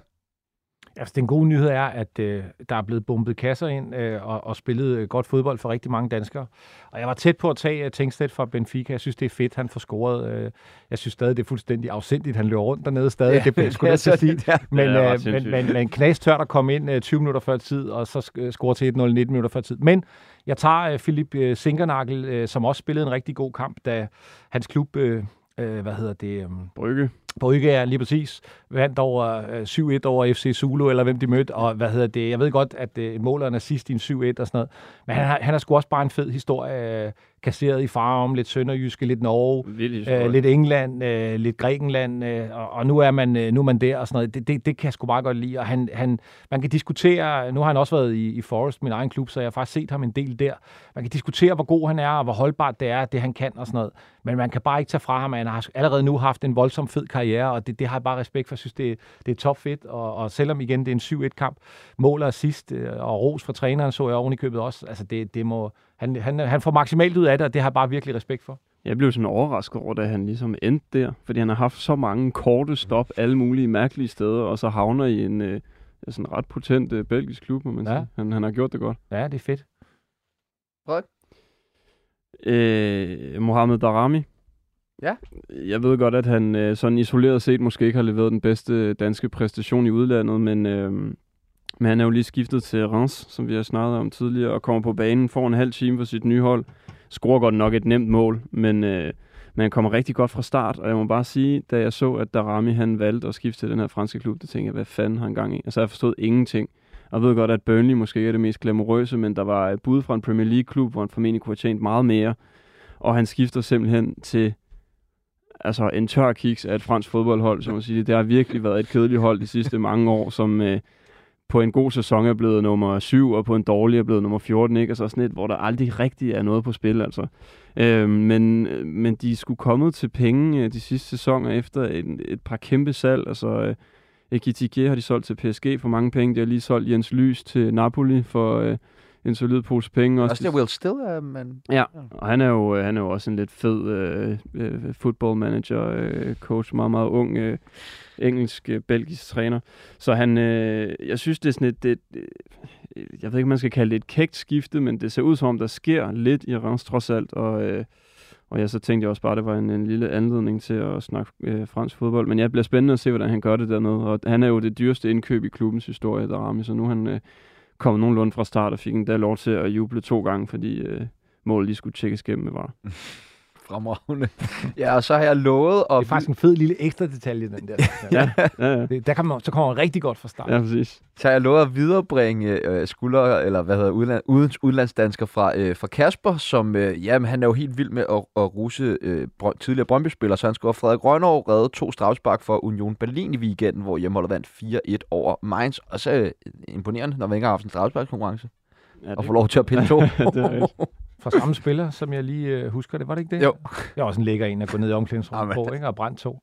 Altså, den gode nyhed er, at øh, der er blevet bumpet kasser ind øh, og, og spillet øh, godt fodbold for rigtig mange danskere. Og jeg var tæt på at tage uh, Tingstedt fra Benfica. Jeg synes, det er fedt, han får scoret. Øh, jeg synes stadig, det er fuldstændig afsindigt. Han løber rundt dernede stadig. Ja, det, det skulle jeg sige. Ja. Men, øh, men, men, men Knas tørt at komme ind øh, 20 minutter før tid, og så score til 1-0 19 minutter før tid. Men jeg tager øh, Philip øh, Sinkernagel, øh, som også spillede en rigtig god kamp, da hans klub... Øh, øh, hvad hedder det? Um, Brygge. Brygge lige præcis vandt over øh, 7-1 over FC Zulu, eller hvem de mødte, og hvad hedder det, jeg ved godt, at øh, måleren er sidst i en 7-1 og sådan noget, men han, han har sgu også bare en fed historie, øh, kasseret i far om lidt Sønderjyske, lidt Norge, øh, lidt England, øh, lidt Grækenland, øh, og, og nu er man øh, nu er man der og sådan noget. Det, det, det kan jeg sgu bare godt lide, og han, han, man kan diskutere, nu har han også været i, i Forest, min egen klub, så jeg har faktisk set ham en del der. Man kan diskutere, hvor god han er, og hvor holdbart det er, det han kan og sådan noget, men man kan bare ikke tage fra ham, at han har allerede nu haft en voldsom fed karriere, og det, det har jeg bare respekt for. Jeg synes, det, det er top fedt, og, og selvom igen det er en 7-1-kamp, måler sidst, øh, og ros fra træneren så jeg oven i købet også, altså det, det må, han, han, han får maksimalt ud af det, og det har jeg bare virkelig respekt for. Jeg blev sådan overrasket over, da han ligesom endte der, fordi han har haft så mange korte stop alle mulige mærkelige steder, og så havner i en øh, sådan ret potent øh, belgisk klub, må man ja. sige. Han, han har gjort det godt. Ja, det er fedt. Frederik? Øh, Mohamed Darami. Ja. Jeg ved godt, at han øh, sådan isoleret set måske ikke har leveret den bedste danske præstation i udlandet, men øh, men han er jo lige skiftet til Reims, som vi har snakket om tidligere, og kommer på banen, får en halv time for sit nye hold. Scorer godt nok et nemt mål, men, øh, men han kommer rigtig godt fra start. Og jeg må bare sige, da jeg så, at Darami han valgte at skifte til den her franske klub, det tænkte jeg, hvad fanden har han gang i? Altså jeg forstod ingenting. Og jeg ved godt, at Burnley måske er det mest glamourøse, men der var et bud fra en Premier League-klub, hvor han formentlig kunne have tjent meget mere. Og han skifter simpelthen til altså en tør kiks af et fransk fodboldhold, som man siger. Det har virkelig været et kedeligt hold de sidste mange år, som, øh, på en god sæson er blevet nummer 7, og på en dårlig er blevet nummer 14, ikke? Altså sådan et, hvor der aldrig rigtig er noget på spil, altså. Øh, men, men de skulle kommet til penge øh, de sidste sæsoner efter et, et par kæmpe salg, altså... Øh, Ekitike har de solgt til PSG for mange penge. De har lige solgt Jens Lys til Napoli for øh, en solid pose penge. Også, også det Will Still, uh, men... Ja, og han er jo, øh, han er jo også en lidt fed øh, øh, football manager, øh, coach, meget, meget ung øh, engelsk-belgisk øh, træner. Så han, øh, jeg synes, det er sådan et, det, jeg ved ikke, man skal kalde det et kægt skifte, men det ser ud som om, der sker lidt i Reims trods alt, og, øh, og jeg så tænkte jeg også bare, at det var en, en lille anledning til at snakke øh, fransk fodbold. Men jeg bliver spændende at se, hvordan han gør det dernede. Og han er jo det dyreste indkøb i klubbens historie, der rammer, så nu han øh, kommet nogenlunde fra start og fik en der lov til at juble to gange, fordi øh, målet lige skulle tjekkes gennem med var. Fremragende. Ja, og så har jeg lovet at... Det er faktisk en fed lille ekstra detalje, den der. ja, ja, ja. Det, der kan man, så kommer man rigtig godt fra start. Ja, præcis. Så har jeg lovet at viderebringe øh, skulder, eller hvad hedder udland, udlands, udlandsdansker fra, øh, fra Kasper, som, øh, jamen, han er jo helt vild med at, at ruse øh, brøn, tidligere Brøndby-spiller, så han skulle have Frederik Rønnerov redde to strafspark for Union Berlin i weekenden, hvor hjemmeholdet vandt 4-1 over Mainz. Og så øh, imponerende, når vi ikke har haft en strafsparkskonkurrence. Ja. Og få lov til at pille to. det er fra samme spiller, som jeg lige øh, husker det. Var det ikke det? Jo. Jeg er også en lækker en at gå ned i omklædningsrummet på, ikke? og brændt to.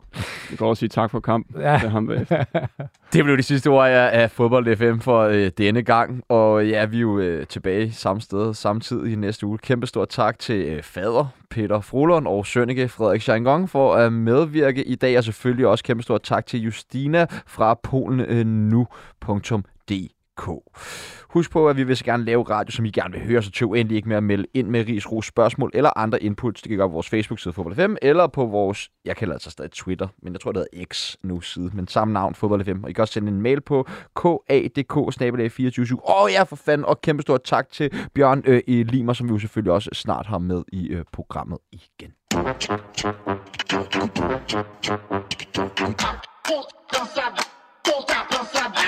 Jeg kan også sige tak for kamp ja. til ham Det blev de sidste ord af, af Fodbold FM for øh, denne gang. Og ja, vi er jo øh, tilbage samme sted samtidig i næste uge. Kæmpe stor tak til øh, fader Peter Frolund og Sønneke Frederik Schangong for at medvirke i dag. Og selvfølgelig også kæmpe stor tak til Justina fra polen.nu.dk. Husk på, at vi vil så gerne lave radio, som I gerne vil høre, så tøv endelig ikke med at melde ind med ris, ros, spørgsmål eller andre inputs. Det kan gøre på vores Facebook-side Fodbold 5 eller på vores, jeg kalder altså stadig Twitter, men jeg tror, det hedder X nu side, men samme navn, Fodbold 5. Og I kan også sende en mail på kadk 24 Åh ja, for fanden, og kæmpe stort tak til Bjørn øh, i Limer, som vi jo selvfølgelig også snart har med i øh, programmet igen. Cansado, tô tá cansado.